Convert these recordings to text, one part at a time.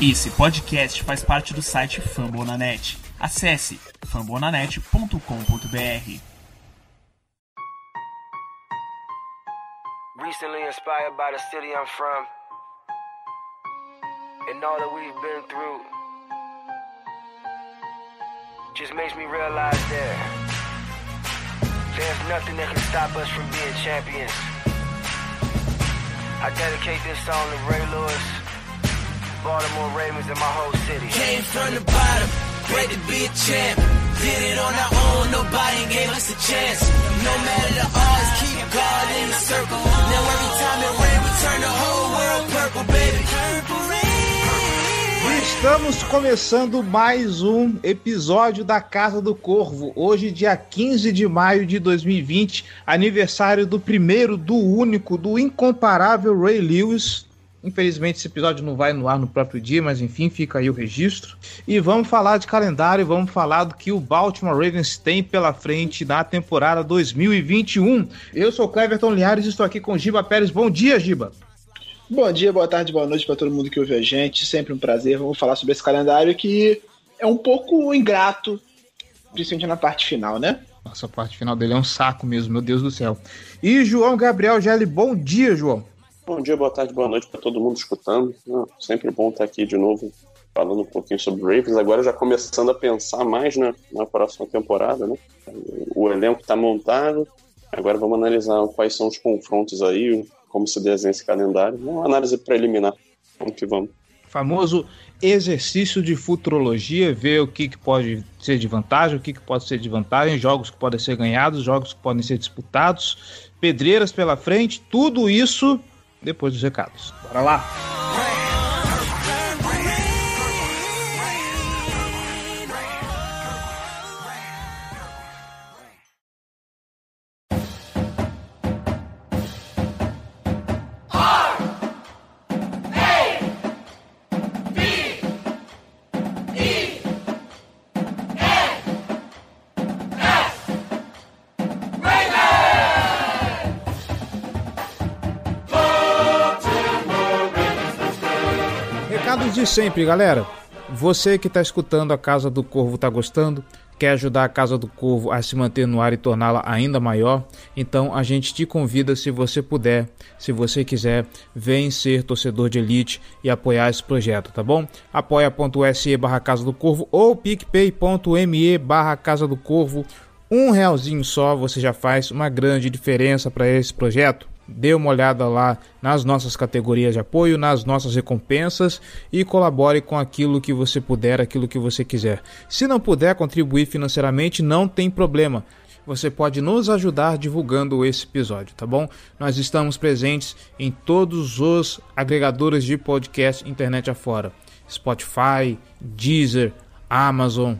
Esse podcast faz parte do site Fambonanet. Acesse fambonanet.com.br. Recently inspired by the city I'm from and all that we've been through just makes me realize that there's nothing that can stop us from being champions. I dedicate this song to Ray Lewis. Baltimore Ravens and my whole city. Came from the bottom, great to be a champ. Did it on our own, nobody gave us a chance. No matter the odds, keep God in the circle. Now every time it rains, we turn the whole world purple, baby. Purple. Estamos começando mais um episódio da Casa do Corvo. Hoje, dia 15 de maio de 2020, aniversário do primeiro, do único, do incomparável Ray Lewis, Infelizmente esse episódio não vai no ar no próprio dia, mas enfim, fica aí o registro. E vamos falar de calendário, vamos falar do que o Baltimore Ravens tem pela frente na temporada 2021. Eu sou o Cleverton Linhares e estou aqui com Giba Pérez. Bom dia, Giba. Bom dia, boa tarde, boa noite para todo mundo que ouve a gente. Sempre um prazer. Vamos falar sobre esse calendário que é um pouco ingrato, principalmente na parte final, né? Nossa, a parte final dele é um saco mesmo, meu Deus do céu. E João Gabriel Gelli, bom dia, João. Bom dia, boa tarde, boa noite para todo mundo escutando. sempre bom estar aqui de novo falando um pouquinho sobre Ravens. Agora já começando a pensar mais na, na próxima temporada, né? O elenco está montado. Agora vamos analisar quais são os confrontos aí, como se desenha esse calendário. Uma análise preliminar. Vamos que vamos. Famoso exercício de futurologia, ver o que, que pode ser de vantagem, o que, que pode ser de vantagem, jogos que podem ser ganhados, jogos que podem ser disputados, pedreiras pela frente, tudo isso depois dos recados. Bora lá! Sempre, galera. Você que está escutando a Casa do Corvo está gostando? Quer ajudar a Casa do Corvo a se manter no ar e torná-la ainda maior? Então a gente te convida, se você puder, se você quiser, vem ser torcedor de elite e apoiar esse projeto, tá bom? apoia.se barra Casa do Corvo ou picpay.me barra Casa do Corvo. Um realzinho só você já faz uma grande diferença para esse projeto dê uma olhada lá nas nossas categorias de apoio, nas nossas recompensas e colabore com aquilo que você puder, aquilo que você quiser. Se não puder contribuir financeiramente, não tem problema. Você pode nos ajudar divulgando esse episódio, tá bom? Nós estamos presentes em todos os agregadores de podcast internet afora: Spotify, Deezer, Amazon,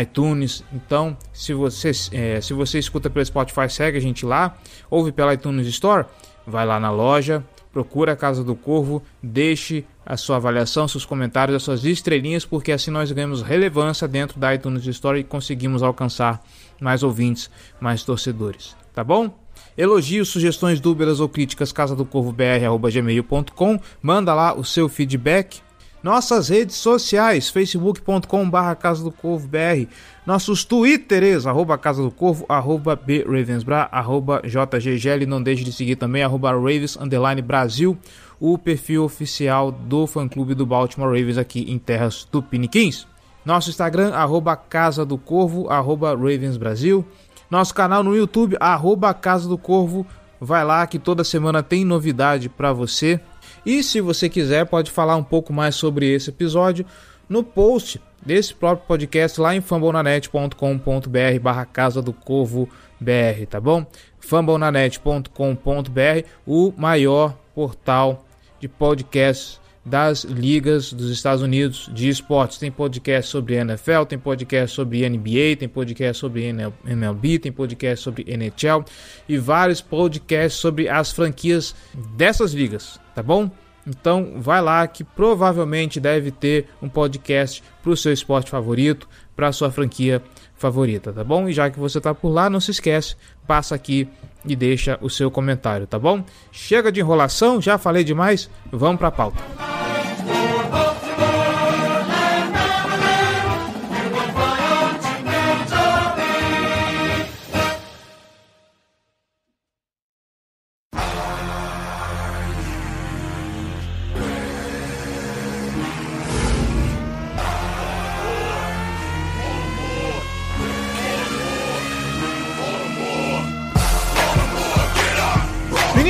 iTunes. Então, se você, é, se você escuta pelo Spotify, segue a gente lá, ouve pela iTunes Store vai lá na loja, procura a Casa do Corvo, deixe a sua avaliação, seus comentários, as suas estrelinhas, porque assim nós ganhamos relevância dentro da iTunes Store e conseguimos alcançar mais ouvintes, mais torcedores. Tá bom? Elogios, sugestões, dúvidas ou críticas, casadocurvobr.gmail.com. Manda lá o seu feedback nossas redes sociais, facebook.com.br Casa do Corvo BR, nossos twitters, arroba Casa do Corvo, arroba BRavensBra, arroba JGGL, não deixe de seguir também, arroba Ravens, underline Brasil, o perfil oficial do fã-clube do Baltimore Ravens aqui em terras tupiniquins. Nosso Instagram, arroba Casa do Corvo, arroba Ravens Brasil. Nosso canal no YouTube, arroba Casa do Corvo. Vai lá que toda semana tem novidade para você. E se você quiser, pode falar um pouco mais sobre esse episódio no post desse próprio podcast lá em fambonanet.com.br barra Casa do Corvo BR, tá bom? fambonanet.com.br, o maior portal de podcasts das ligas dos Estados Unidos de esportes. Tem podcast sobre NFL, tem podcast sobre NBA, tem podcast sobre MLB, tem podcast sobre NHL e vários podcasts sobre as franquias dessas ligas, tá bom? Então vai lá que provavelmente deve ter um podcast para o seu esporte favorito, para a sua franquia favorita, tá bom? E já que você está por lá, não se esquece, passa aqui e deixa o seu comentário, tá bom? Chega de enrolação, já falei demais, vamos para a pauta.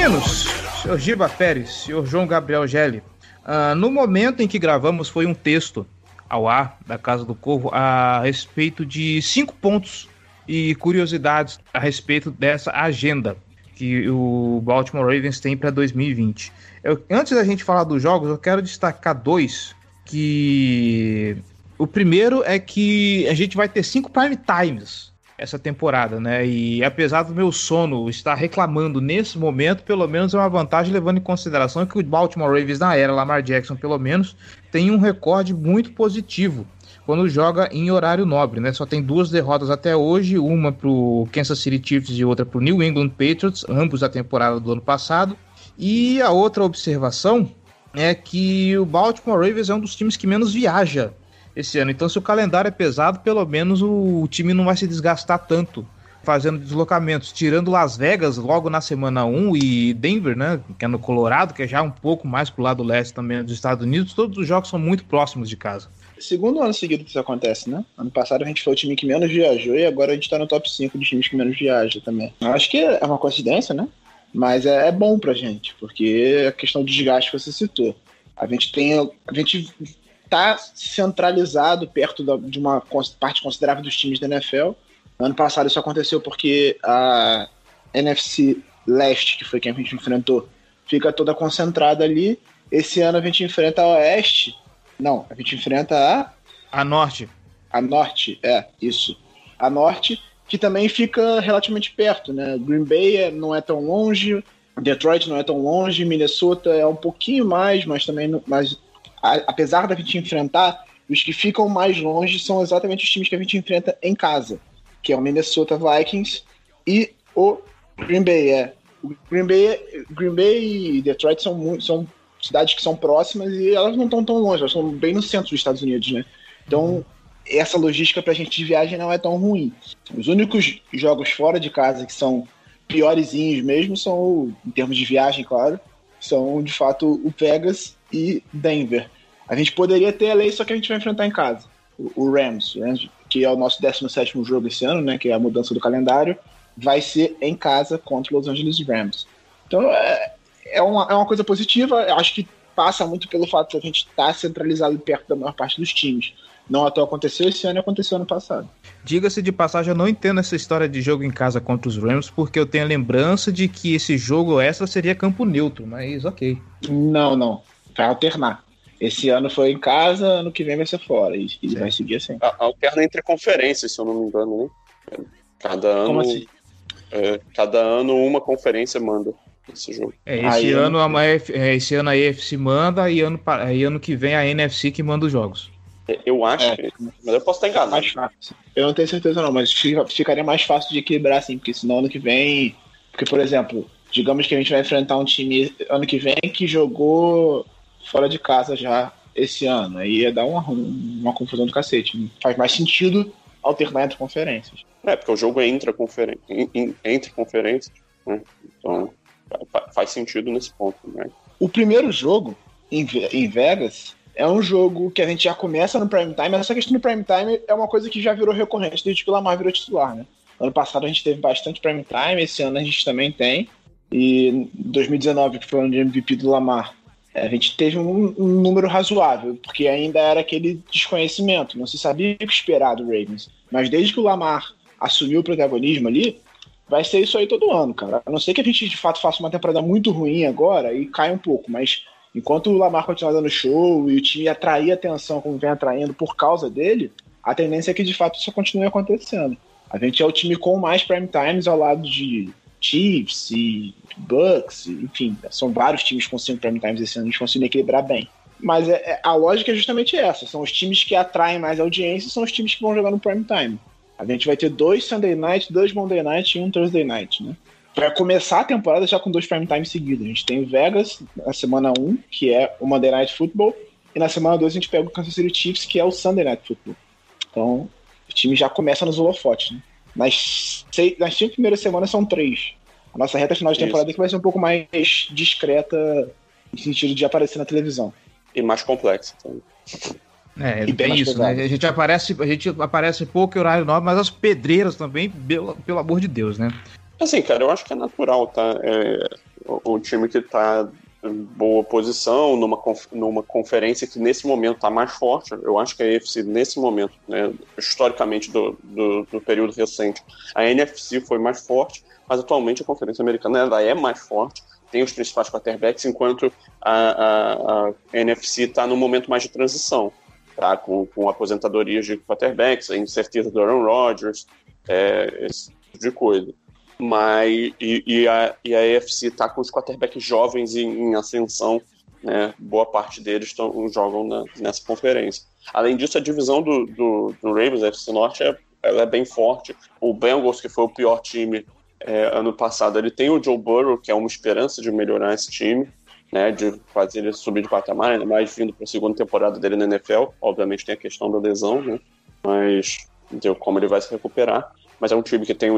Meninos, senhor Giba Pérez, senhor João Gabriel Gelli, uh, no momento em que gravamos foi um texto ao ar da Casa do Corvo a respeito de cinco pontos e curiosidades a respeito dessa agenda que o Baltimore Ravens tem para 2020. Eu, antes da gente falar dos jogos, eu quero destacar dois que o primeiro é que a gente vai ter cinco prime times essa temporada, né? E apesar do meu sono estar reclamando nesse momento, pelo menos é uma vantagem levando em consideração que o Baltimore Ravens na era Lamar Jackson, pelo menos, tem um recorde muito positivo quando joga em horário nobre, né? Só tem duas derrotas até hoje, uma pro Kansas City Chiefs e outra pro New England Patriots, ambos da temporada do ano passado. E a outra observação é que o Baltimore Ravens é um dos times que menos viaja esse ano. Então, se o calendário é pesado, pelo menos o, time não vai se desgastar tanto fazendo deslocamentos, tirando Las Vegas logo na semana 1 e Denver, né, que é no Colorado, que é já um pouco mais pro lado leste também dos Estados Unidos, todos os jogos são muito próximos de casa. Segundo ano seguido que isso acontece, né? Ano passado a gente foi o time que menos viajou e agora a gente tá no top 5 de times que menos viajam também. Acho que é uma coincidência, né? Mas é, é bom pra gente, porque a questão do desgaste que você citou. A gente tem. A gente está centralizado perto da, de uma parte considerável dos times da NFL. Ano passado isso aconteceu porque a NFC Leste, que foi quem a gente enfrentou, fica toda concentrada ali. Esse ano a gente enfrenta a Oeste. Não, a gente enfrenta a. A Norte. A Norte, é, isso. A Norte, que também fica relativamente perto, né? Green Bay é, não é tão longe, Detroit não é tão longe, Minnesota é um pouquinho mais, mas também mas apesar da gente enfrentar, os que ficam mais longe são exatamente os times que a gente enfrenta em casa, que é o Minnesota Vikings e o Green Bay. É. O Green Bay, Green Bay e Detroit são, são cidades que são próximas e elas não estão tão longe, elas estão bem no centro dos Estados Unidos, né? Então, essa logística para a gente de viagem não é tão ruim. Os únicos jogos fora de casa que são piorzinhos mesmo são, em termos de viagem, claro, são de fato o Vegas e Denver. A gente poderia ter a lei, só que a gente vai enfrentar em casa. O, Rams, Rams, que é o nosso 17 jogo esse ano, né, que é a mudança do calendário, vai ser em casa contra os Los Angeles Rams. Então é, é, uma, é uma coisa positiva, acho que passa muito pelo fato de a gente estar tá centralizado perto da maior parte dos times. Não até aconteceu esse ano e aconteceu ano passado. Diga-se de passagem, eu não entendo essa história de jogo em casa contra os Rams, porque eu tenho a lembrança de que esse jogo extra seria campo neutro, mas ok. Não, não. Vai alternar. Esse ano foi em casa, ano que vem vai ser fora. E, e vai seguir assim. Alterna entre conferências, se eu não me engano, né? Cada ano. Como assim? É, cada ano uma conferência manda esse jogo. É, esse, Aí, ano, a, é, esse ano a EFC manda e ano, e ano que vem a NFC que manda os jogos. É, eu acho, é, que, mas eu posso estar enganado. Mais fácil. Eu não tenho certeza não, mas ficaria mais fácil de equilibrar assim, porque senão ano que vem. Porque, por exemplo, digamos que a gente vai enfrentar um time ano que vem que jogou fora de casa já esse ano. Aí ia dar uma, uma confusão do cacete. Faz mais sentido alternar entre conferências. É, porque o jogo é entre, conferen entre conferências. Né? Então faz sentido nesse ponto. Né? O primeiro jogo em, em Vegas é um jogo que a gente já começa no prime time, mas essa questão do prime time é uma coisa que já virou recorrente desde que o Lamar virou titular, né? Ano passado a gente teve bastante prime time, esse ano a gente também tem. E 2019, que foi o ano de MVP do Lamar, a gente teve um, um, número razoável, porque ainda era aquele desconhecimento, não se sabia o que esperar do Ravens. Mas desde que o Lamar assumiu o protagonismo ali, vai ser isso aí todo ano, cara. A não ser que a gente de fato faça uma temporada muito ruim agora e caia um pouco, mas enquanto o Lamar continuar dando show e o time atrair atenção como vem atraindo por causa dele, a tendência é que de fato isso continue acontecendo. A gente é o time com mais prime times ao lado de Chiefs e Bucks, enfim, são vários times cinco prime times esse ano, eles conseguem equilibrar bem. Mas é, é, a lógica é justamente essa: são os times que atraem mais audiência, são os times que vão jogar no prime time. A gente vai ter dois Sunday night, dois Monday night e um Thursday night, né? Para começar a temporada já com dois prime time seguidos. A gente tem Vegas na semana 1, que é o Monday Night Football, e na semana 2 a gente pega o Kansas City Chiefs, que é o Sunday Night Football. Então, o time já começa nos holofotes, né? Nas, seis, nas cinco primeiras semanas são três. A nossa reta final de temporada que vai ser um pouco mais discreta no sentido de aparecer na televisão. E mais complexa também. É, e bem isso, né? A gente aparece, a gente aparece pouco em horário nobre, mas as pedreiras também, pelo, pelo amor de Deus, né? Assim, cara, eu acho que é natural, tá? É, o, o time que tá boa posição, numa, numa conferência que nesse momento está mais forte. Eu acho que a AFC, nesse momento, né, historicamente do, do, do, período recente, a NFC foi mais forte, mas atualmente a Conferência Americana ela é mais forte, tem os principais quarterbacks, enquanto a, a, a NFC está num momento mais de transição, tá? com, com aposentadorias de quarterbacks, a incerteza do Aaron Rodgers, é, esse tipo de coisa. Mas, e, e, a, e a AFC está com os quarterbacks jovens em, em ascensão, né? boa parte deles tão, jogam na, nessa conferência. Além disso, a divisão do, do, do Ravens, a AFC Norte, é, ela é bem forte. O Bengals, que foi o pior time é, ano passado, ele tem o Joe Burrow, que é uma esperança de melhorar esse time, né, de fazer ele subir de patamar, ainda mais vindo para a segunda temporada dele na NFL. Obviamente tem a questão da lesão, né, mas entendeu, como ele vai se recuperar. Mas é um time que tem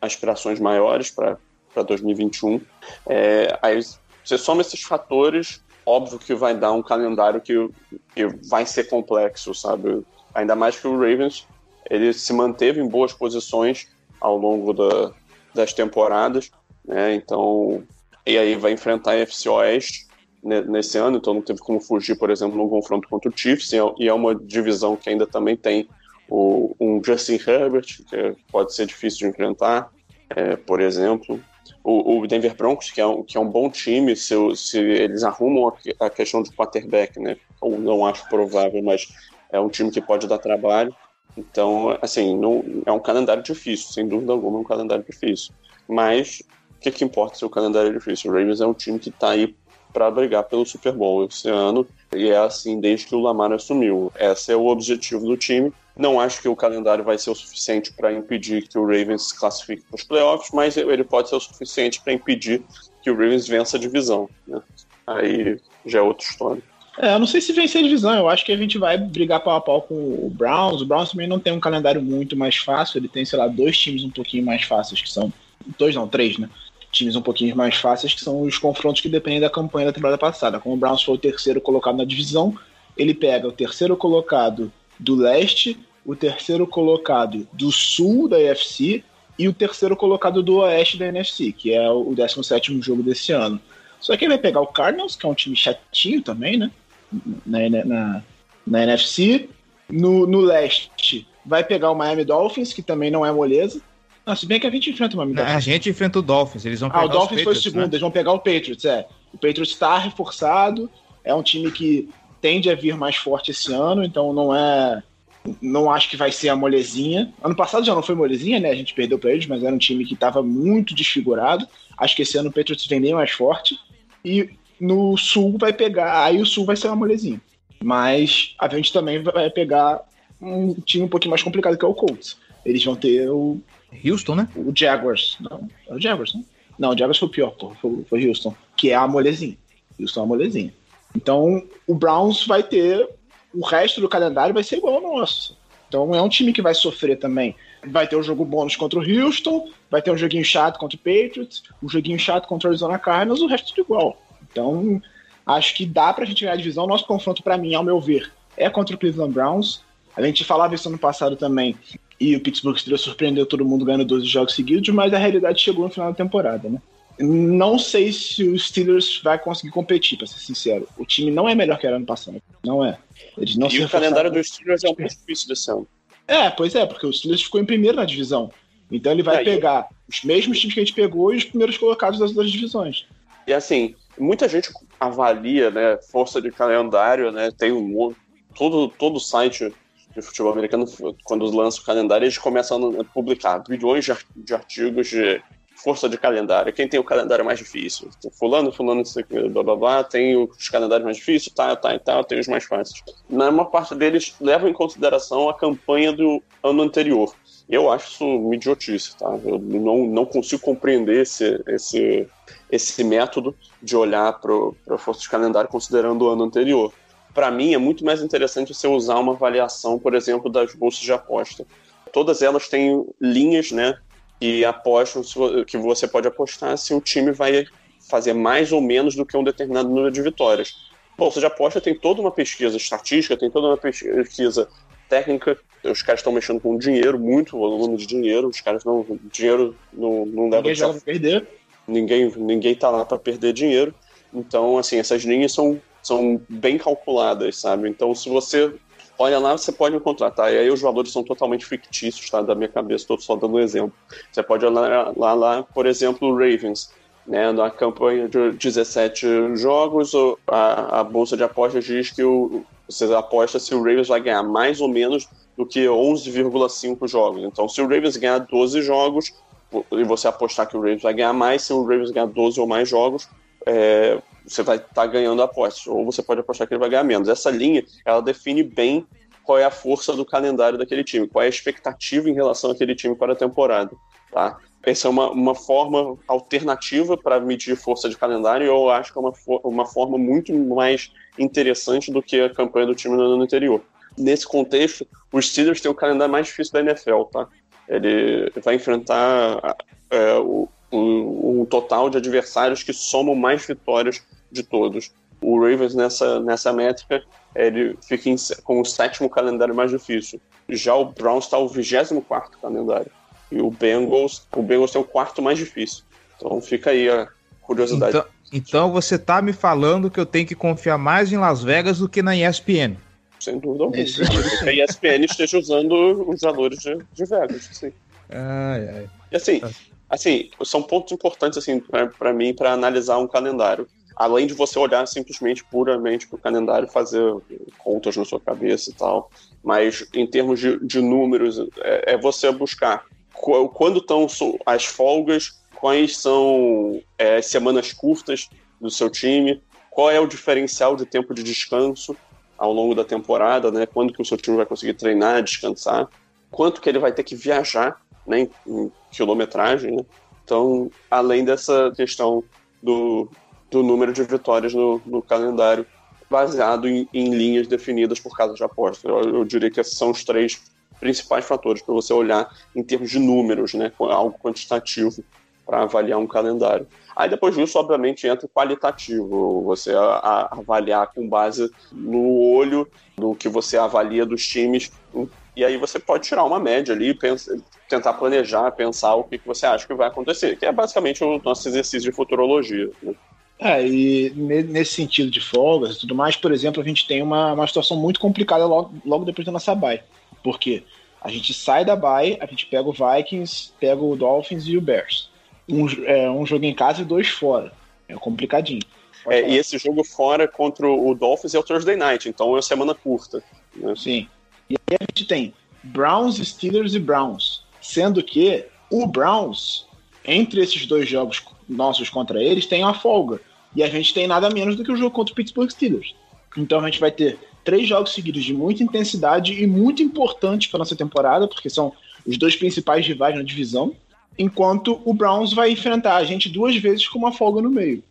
aspirações maiores para 2021. É, aí você soma esses fatores, óbvio que vai dar um calendário que, que vai ser complexo, sabe? Ainda mais que o Ravens ele se manteve em boas posições ao longo da, das temporadas, né? Então, e aí vai enfrentar a FC Oeste nesse ano, então não teve como fugir, por exemplo, no confronto contra o Chiefs, e é uma divisão que ainda também tem o, um Justin Herbert, que pode ser difícil de enfrentar, é, por exemplo. O, o, Denver Broncos, que é um, que é um bom time, se, se eles arrumam a, a questão de quarterback, né? Eu não acho provável, mas é um time que pode dar trabalho. Então, assim, não, é um calendário difícil, sem dúvida alguma, é um calendário difícil. Mas o que, que importa se o calendário é difícil? O Ravens é um time que está aí para brigar pelo Super Bowl esse ano, e é assim desde que o Lamar assumiu. Esse é o objetivo do time. Não acho que o calendário vai ser o suficiente para impedir que o Ravens classifique para os playoffs, mas ele pode ser o suficiente para impedir que o Ravens vença a divisão. Né? Aí já é outra história. É, eu não sei se vencer a divisão, eu acho que a gente vai brigar pau a pau com o Browns. O Browns também não tem um calendário muito mais fácil, ele tem, sei lá, dois times um pouquinho mais fáceis, que são. Dois não, três, né? Times um pouquinho mais fáceis, que são os confrontos que dependem da campanha da temporada passada. Como o Browns foi o terceiro colocado na divisão, ele pega o terceiro colocado do leste o terceiro colocado do sul da UFC e o terceiro colocado do oeste da NFC, que é o 17 jogo desse ano. Só que ele vai pegar o Cardinals, que é um time chatinho também, né? Na, na, na NFC. No, no leste, vai pegar o Miami Dolphins, que também não é moleza. Não, se bem que a gente enfrenta o Miami Dolphins. A gente enfrenta o Dolphins, eles vão pegar Ah, o Dolphins foi o segundo, né? eles vão pegar o Patriots, é. O Patriots está reforçado, é um time que tende a vir mais forte esse ano, então não é não acho que vai ser a molezinha. Ano passado já não foi molezinha, né? A gente perdeu para eles, mas era um time que estava muito desfigurado. Acho que esse ano o Patriots vem bem mais forte. E no Sul vai pegar. Aí o Sul vai ser uma molezinha. Mas a gente também vai pegar um time um pouquinho mais complicado que é o Colts. Eles vão ter o. Houston, né? O Jaguars. Não, é o Jaguars, né? Não, o Jaguars foi o pior, pô. Foi, foi Houston. Que é a molezinha. Houston é a molezinha. Então, o Browns vai ter o resto do calendário vai ser igual ao nosso. Então é um time que vai sofrer também. Vai ter um jogo bônus contra o Houston, vai ter um joguinho chato contra o Patriots, um joguinho chato contra o Arizona Cardinals, o resto tudo igual. Então, acho que dá pra gente ganhar a divisão. Nosso confronto, para mim, ao meu ver, é contra o Cleveland Browns. A gente falava isso ano passado também, e o Pittsburgh Steelers surpreendeu todo mundo ganhando 12 jogos seguidos, mas a realidade chegou no final da temporada, né? Não sei se o Steelers vai conseguir competir, para ser sincero. O time não é melhor que era ano passado. Não é. Eles não e o calendário dos Steelers é um pouco difícil desse ano. É, pois é, porque o Steelers ficou em primeiro na divisão. Então ele vai é, pegar os mesmos times que a gente pegou e os primeiros colocados das duas divisões. E assim, muita gente avalia, né, força de calendário, né, tem um todo todo site de futebol americano quando lança o calendário eles começam a publicar bilhões de artigos de força de calendário. Quem tem o calendário mais difícil? Fulano, fulano, blá blá blá, tem os calendários mais difíceis, tá, tá e tal, tem os mais fáceis. Na maior parte deles levam em consideração a campanha do ano anterior. Eu acho isso uma idiotice, tá? Eu não, não consigo compreender esse, esse, esse método de olhar para a força de calendário considerando o ano anterior. Para mim, é muito mais interessante você usar uma avaliação, por exemplo, das bolsas de aposta. Todas elas têm linhas, né, e apostam que você pode apostar se o time vai fazer mais ou menos do que um determinado número de vitórias. Bolsa de aposta tem toda uma pesquisa estatística, tem toda uma pesquisa técnica. Os caras estão mexendo com dinheiro, muito volume de dinheiro. Os caras não. Dinheiro não, não Ninguém joga pra perder. ninguém ninguém tá lá para perder dinheiro. Então, assim, essas linhas são, são bem calculadas, sabe? Então, se você olha lá, você pode encontrar, tá? E aí os valores são totalmente fictícios, tá? Da minha cabeça, estou só dando um exemplo. Você pode olhar lá, lá, por exemplo, o Ravens, né? Na campanha de 17 jogos, a, a bolsa de apostas diz que o, você aposta se o Ravens vai ganhar mais ou menos do que 11,5 jogos. Então, se o Ravens ganhar 12 jogos, e você apostar que o Ravens vai ganhar mais, se o Ravens ganhar 12 ou mais jogos, é, você vai estar ganhando apostas. Ou você pode apostar que ele vai ganhar menos. Essa linha, ela define bem qual é a força do calendário daquele time, qual é a expectativa em relação àquele time para a temporada. Tá? Essa é uma, uma forma alternativa para medir força de calendário e eu acho que é uma, uma forma muito mais interessante do que a campanha do time no ano anterior. Nesse contexto, os Steelers têm o calendário mais difícil da NFL, tá? Ele vai enfrentar é, o, um, um total de adversários que somam mais vitórias de todos. O Ravens, nessa, nessa métrica, ele fica em com o sétimo calendário mais difícil. Já o Browns está o 24 calendário. E o Bengals, o Bengals tem o quarto mais difícil. Então fica aí a curiosidade. Então, então você tá me falando que eu tenho que confiar mais em Las Vegas do que na ESPN. Sem dúvida alguma. Que a ESPN esteja usando os valores de, de Vegas, sim. Ai, ai. E assim, assim, são pontos importantes assim para mim para analisar um calendário. Além de você olhar simplesmente puramente para o calendário, fazer contas na sua cabeça e tal, mas em termos de, de números, é, é você buscar qu- quando estão as folgas, quais são é, as semanas curtas do seu time, qual é o diferencial de tempo de descanso ao longo da temporada, né? Quando que o seu time vai conseguir treinar, descansar, quanto que ele vai ter que viajar, né? Em, em quilometragem, né? Então, além dessa questão do, do número de vitórias no, no calendário, baseado em, em linhas definidas por casas de aposta. Eu, eu diria que esses são os três principais fatores para você olhar em termos de números, né? Algo quantitativo para avaliar um calendário. Aí depois disso, obviamente, entra o qualitativo, você a- a- avaliar com base no olho do que você avalia dos times, e aí você pode tirar uma média ali, pensa- tentar planejar, pensar o que, que você acha que vai acontecer, que é basicamente o nosso exercício de futurologia. né? É, e ne- nesse sentido de folgas e tudo mais, por exemplo, a gente tem uma, uma situação muito complicada logo, logo depois da nossa bye. Por quê? A gente sai da bye, a gente pega o Vikings, pega o Dolphins e o Bears. Um, é, um jogo em casa e dois fora. É complicadinho. É, e esse jogo fora contra o Dolphins é o Thursday Night, então é uma semana curta. né? Sim. E aí a gente tem Browns, Steelers e Browns. Sendo que o Browns, entre esses dois jogos nossos contra eles, tem uma folga. E a gente tem nada menos do que o jogo contra o Pittsburgh Steelers. Então a gente vai ter três jogos seguidos de muita intensidade e muito importantes para nossa temporada, porque são os dois principais rivais na divisão. Enquanto o Browns vai enfrentar a gente duas vezes com uma folga no meio.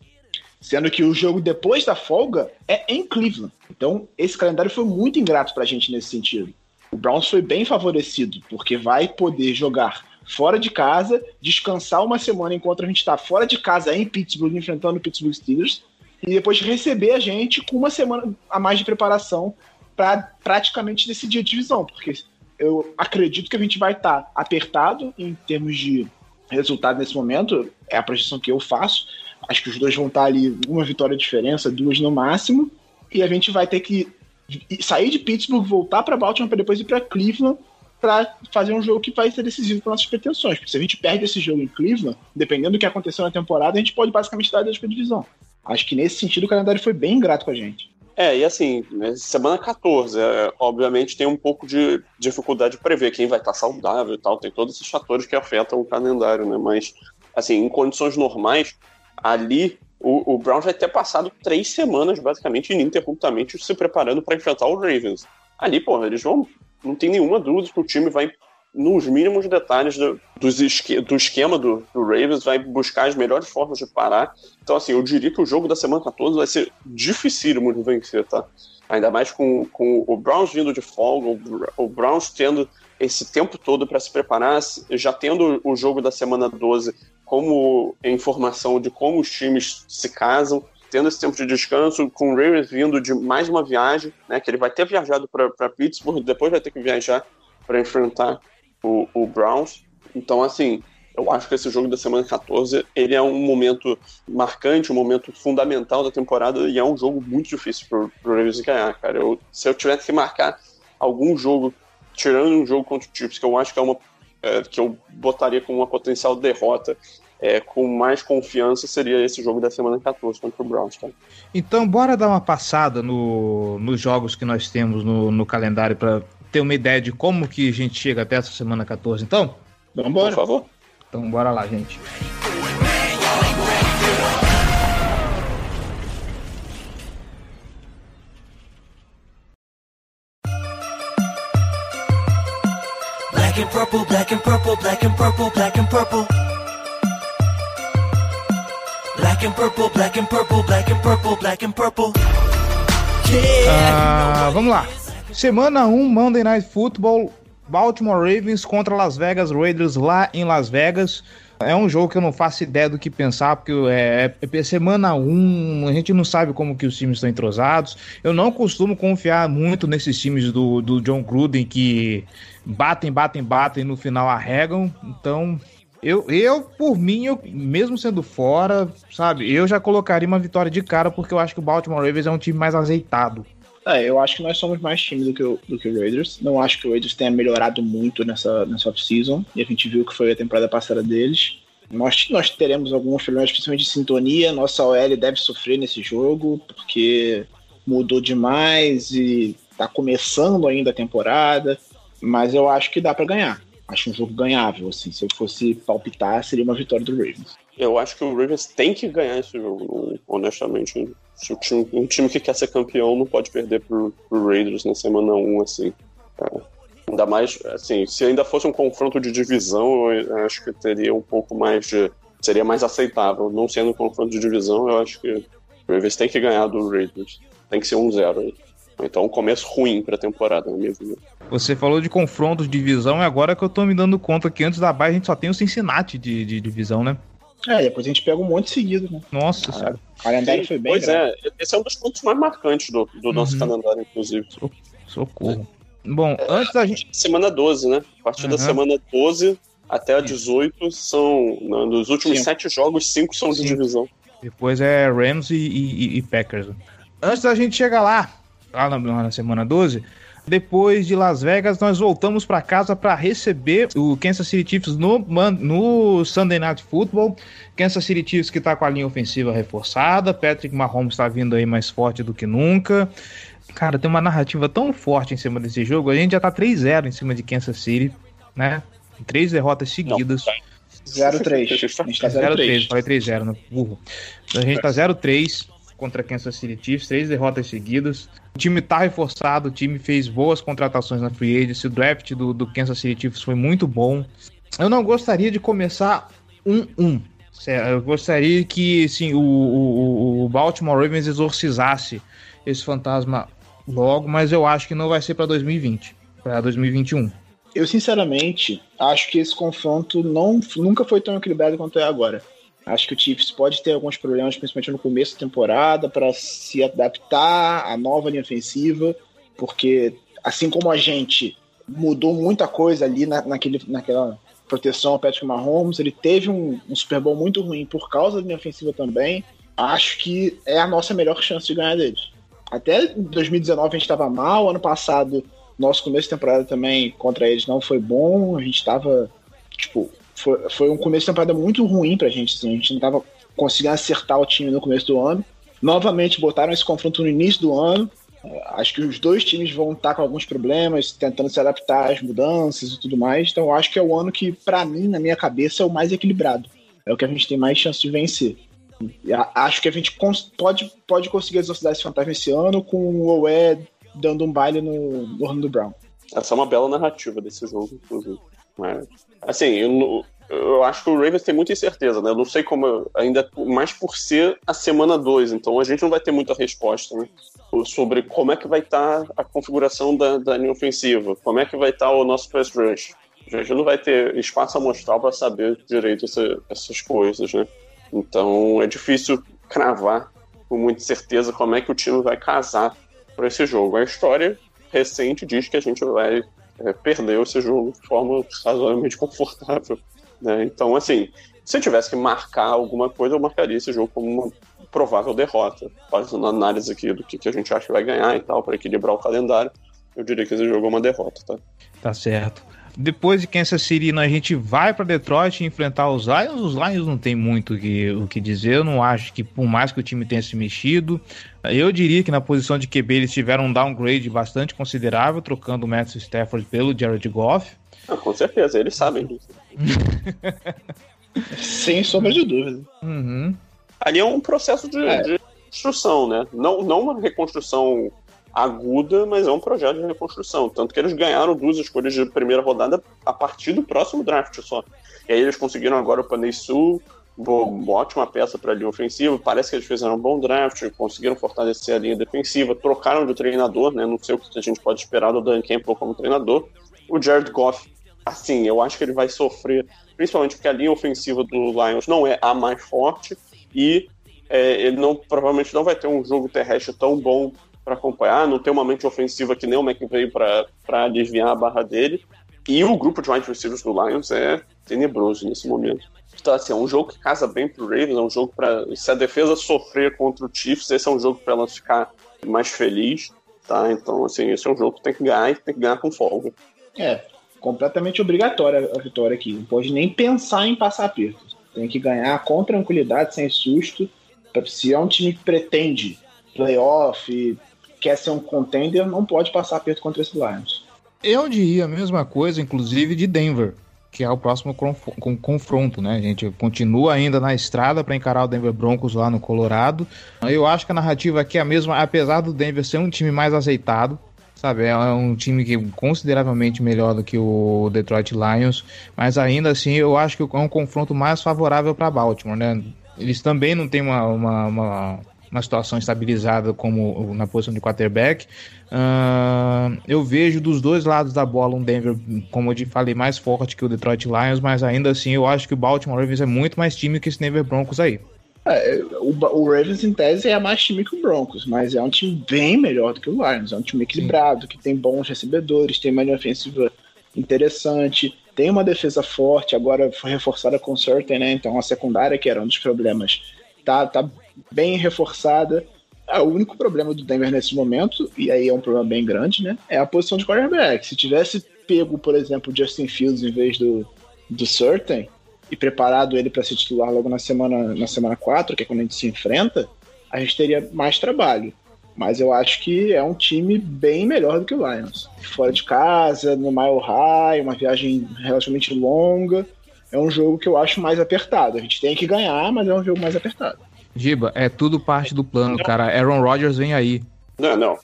Sendo que o jogo depois da folga é em Cleveland. Então, esse calendário foi muito ingrato pra gente nesse sentido. O Browns foi bem favorecido, porque vai poder jogar fora de casa, descansar uma semana enquanto a gente está fora de casa em Pittsburgh, enfrentando o Pittsburgh Steelers, e depois receber a gente com uma semana a mais de preparação para praticamente decidir a divisão, porque eu acredito que a gente vai estar apertado em termos de resultado nesse momento, é a projeção que eu faço. Acho que os dois vão estar ali uma vitória de diferença, duas no máximo, e a gente vai ter que sair de Pittsburgh, voltar para Baltimore para depois ir para Cleveland para fazer um jogo que vai ser decisivo para nossas pretensões. Porque se a gente perde esse jogo em Cleveland, dependendo do que aconteceu na temporada, a gente pode basicamente dar adeus para divisão. Acho que nesse sentido o calendário foi bem ingrato com a gente. É, e assim, né, semana 14, é, obviamente tem um pouco de dificuldade de prever quem vai estar saudável e tal, tem todos esses fatores que afetam o calendário, né? Mas, assim, em condições normais, ali o, o Brown vai ter passado três semanas, basicamente, ininterruptamente, se preparando para enfrentar o Ravens. Ali, porra, eles vão. Não tem nenhuma dúvida que o time vai, nos mínimos detalhes do, esque, do esquema do, do Ravens, vai buscar as melhores formas de parar. Então, assim, eu diria que o jogo da semana 14 vai ser dificílimo de vencer, tá? Ainda mais com, com o Browns vindo de folga, o, o Browns tendo esse tempo todo para se preparar, já tendo o jogo da semana 12 como informação de como os times se casam. Tendo esse tempo de descanso, com o Ravens vindo de mais uma viagem, né? Que ele vai ter viajado para Pittsburgh, depois vai ter que viajar para enfrentar o, o Browns. Então, assim, eu acho que esse jogo da semana 14 ele é um momento marcante, um momento fundamental da temporada e é um jogo muito difícil para o Ravens ganhar, cara. Eu, se eu tivesse que marcar algum jogo, tirando um jogo contra o Chiefs, que eu acho que é uma é, que eu botaria como uma potencial derrota é, com mais confiança seria esse jogo da semana 14 contra o Browns. Tá? Então, bora dar uma passada no, nos jogos que nós temos no, no calendário para ter uma ideia de como que a gente chega até essa semana 14, então? Vamos embora. Por favor. Então, bora lá, gente. Black and purple, black and purple, black and purple, black and purple. Black and purple, black and purple, black and purple, black and purple. Ah, vamos lá. Semana 1, Monday Night Football, Baltimore Ravens contra Las Vegas Raiders lá em Las Vegas. É um jogo que eu não faço ideia do que pensar, porque é, é semana 1, a gente não sabe como que os times estão entrosados. Eu não costumo confiar muito nesses times do, do John Gruden que batem, batem, batem e no final arregam. Então, eu, eu, por mim, eu, mesmo sendo fora, sabe, eu já colocaria uma vitória de cara, porque eu acho que o Baltimore Ravens é um time mais azeitado. É, eu acho que nós somos mais time do que, o, do que o Raiders. Não acho que o Raiders tenha melhorado muito nessa, nessa off-season. E a gente viu que foi a temporada passada deles. Nós, nós teremos alguns problemas, principalmente de sintonia. Nossa OL deve sofrer nesse jogo, porque mudou demais e tá começando ainda a temporada. Mas eu acho que dá para ganhar. Acho um jogo ganhável, assim. Se eu fosse palpitar, seria uma vitória do Ravens. Eu acho que o Ravens tem que ganhar esse jogo, honestamente. Se o time, um time que quer ser campeão não pode perder pro, pro Raiders na semana 1, assim. É. Ainda mais, assim, se ainda fosse um confronto de divisão, eu acho que teria um pouco mais de. seria mais aceitável. Não sendo um confronto de divisão, eu acho que o Ravens tem que ganhar do Raiders. Tem que ser um zero aí. Então, um começo ruim pra temporada, na minha opinião. Você falou de confrontos de divisão e agora que eu tô me dando conta que antes da Bahia a gente só tem o Cincinnati de, de divisão, né? É, depois a gente pega um monte seguido, né? Nossa senhora. O calendário foi bem Pois grande. é, esse é um dos pontos mais marcantes do, do nosso Uhum. calendário, inclusive. Socorro. Bom, antes da gente. Semana 12, né? A partir da Uhum. semana 12 até a 18 são. na- Nos últimos sete jogos, cinco são de divisão. Depois é Rams e, e- e Packers. Antes da gente chegar lá, lá na, na semana 12, depois de Las Vegas, nós voltamos para casa para receber o Kansas City Chiefs no, no Sunday Night Football. Kansas City Chiefs que tá com a linha ofensiva reforçada, Patrick Mahomes está vindo aí mais forte do que nunca. Cara, tem uma narrativa tão forte em cima desse jogo. A gente já tá 3-0 em cima de Kansas City, né? Três derrotas seguidas. 0-3. A gente tá 0-3, 0-3. falei 3-0, né? Burro. A gente tá 0-3 contra Kansas City Chiefs, três derrotas seguidas. O time tá reforçado, o time fez boas contratações na Free Agency, o draft do, do Kansas City Chiefs foi muito bom. Eu não gostaria de começar 1-1. Sério, Eu gostaria que sim, o, o, o Baltimore Ravens exorcizasse esse fantasma logo, mas eu acho que não vai ser para 2020, para 2021. Eu, sinceramente, acho que esse confronto não, nunca foi tão equilibrado quanto é agora. Acho que o Chiefs pode ter alguns problemas, principalmente no começo da temporada, para se adaptar à nova linha ofensiva, porque assim como a gente mudou muita coisa ali na, naquele, naquela proteção ao Patrick Mahomes, ele teve um, um Super Bowl muito ruim por causa da linha ofensiva também. Acho que é a nossa melhor chance de ganhar deles. Até em 2019 a gente estava mal, ano passado nosso começo de temporada também contra eles não foi bom, a gente tava, tipo, foi, foi um começo de temporada muito ruim pra gente, assim, a gente não tava conseguindo acertar o time no começo do ano. Novamente botaram esse confronto no início do ano. É, Acho que os dois times vão estar com alguns problemas, tentando se adaptar às mudanças e tudo mais. Então, acho que é o ano que, pra mim, na minha cabeça, é o mais equilibrado. É o que a gente tem mais chance de vencer. Acho que a gente pode, pode conseguir exorcizar esse fantasma esse ano com o Owe dando um baile no, no Orlando Brown. Essa é uma bela narrativa desse jogo, inclusive. Mas, assim, eu, eu acho que o Ravens tem muita incerteza, né? Eu não sei como, ainda mais por ser a semana 2, então a gente não vai ter muita resposta, né? Sobre como é que vai estar a configuração da, da linha ofensiva, como é que vai estar o nosso pass rush. A gente não vai ter espaço amostral para saber direito essa- essas coisas, né? Então é difícil cravar com muita certeza como é que o time vai casar para esse jogo. A história recente diz que a gente vai é, perder esse jogo de forma razoavelmente confortável. Né? Então, assim, se eu tivesse que marcar alguma coisa, eu marcaria esse jogo como uma provável derrota. Fazendo análise aqui do que, que a gente acha que vai ganhar e tal, para equilibrar o calendário, eu diria que esse jogo é uma derrota, tá? Tá certo. Depois de Kansas City, a gente vai para Detroit enfrentar os Lions. Os Lions não tem muito o que, o que dizer. Eu não acho que, por mais que o time tenha se mexido, eu diria que na posição de QB eles tiveram um downgrade bastante considerável, trocando o Matthew Stafford pelo Jared Goff. Ah, com certeza, eles sabem disso. Sem sombra de dúvida. Uhum. Ali é um processo de, É. de construção, né? Não, não uma reconstrução aguda, mas é um projeto de reconstrução. Tanto que eles ganharam duas escolhas de primeira rodada a partir do próximo draft só. E aí eles conseguiram agora o Panay Sul, uma ótima peça para a linha ofensiva. Parece que eles fizeram um bom draft, conseguiram fortalecer a linha defensiva, trocaram de treinador, né? Não sei o que a gente pode esperar do Dan Campbell como treinador. O Jared Goff, assim, eu acho que ele vai sofrer, principalmente porque a linha ofensiva do Lions não é a mais forte e é, ele não provavelmente não vai ter um jogo terrestre tão bom para acompanhar, não tem uma mente ofensiva que nem o McVay para aliviar a barra dele. E o grupo de wide receivers do Lions é tenebroso nesse momento. Então, assim, é um jogo que casa bem pro Ravens, é um jogo para se a defesa sofrer contra o Chiefs, esse é um jogo para ela ficar mais feliz, tá? Então, assim, esse é um jogo que tem que ganhar e tem que ganhar com folga. É, completamente obrigatória a vitória aqui. Não pode nem pensar em passar aperto. Tem que ganhar com tranquilidade, sem susto. Se é um time que pretende playoff, quer ser um contender, não pode passar aperto contra esse Lions. Eu diria a mesma coisa, inclusive, de Denver, que é o próximo conf- confronto, né? A gente continua ainda na estrada para encarar o Denver Broncos lá no Colorado. Eu acho que a narrativa aqui é a mesma, apesar do Denver ser um time mais aceitado. Sabe, é um time que é consideravelmente melhor do que o Detroit Lions, mas ainda assim eu acho que é um confronto mais favorável para Baltimore, né? Eles também não têm uma, uma, uma, uma situação estabilizada como na posição de quarterback. Ah, eu vejo dos dois lados da bola um Denver, como eu te falei, mais forte que o Detroit Lions, mas ainda assim eu acho que o Baltimore Ravens é muito mais time que esse Denver Broncos aí. É, o, o Ravens, em tese, é mais time que o Broncos, mas é um time bem melhor do que o Lions. É um time equilibrado, que tem bons recebedores, tem uma linha ofensiva interessante, tem uma defesa forte, agora foi reforçada com o Certain, né? Então a secundária, que era um dos problemas, tá, tá bem reforçada. Ah, o único problema do Denver nesse momento, e aí é um problema bem grande, né? É a posição de quarterback. Se tivesse pego, por exemplo, Justin Fields em vez do, do Certain, e preparado ele para ser titular logo na semana na semana 4, que é quando a gente se enfrenta, a gente teria mais trabalho. Mas eu acho que é um time bem melhor do que o Lions. Fora de casa, no Mile High, uma viagem relativamente longa. É um jogo que eu acho mais apertado. A gente tem que ganhar, mas é um jogo mais apertado. Giba, é tudo parte do plano, cara. Aaron Rodgers vem aí. Não, não.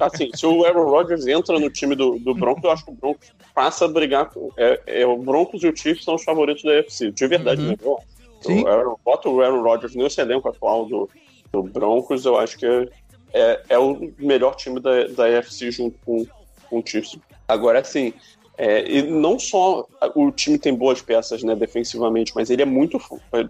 Assim, se o Aaron Rodgers entra no time do, do Broncos, eu acho que o Broncos passa a brigar com. É, é, o Broncos e o Chiefs são os favoritos da UFC. De verdade, Uhum. né? Eu- Sim. O Aaron, bota o Aaron Rodgers nesse elenco atual do, do Broncos, eu acho que é, é, é o melhor time da, da UFC junto com, com o Chiefs. Agora, assim, é, e não só o time tem boas peças né, defensivamente, mas ele é muito.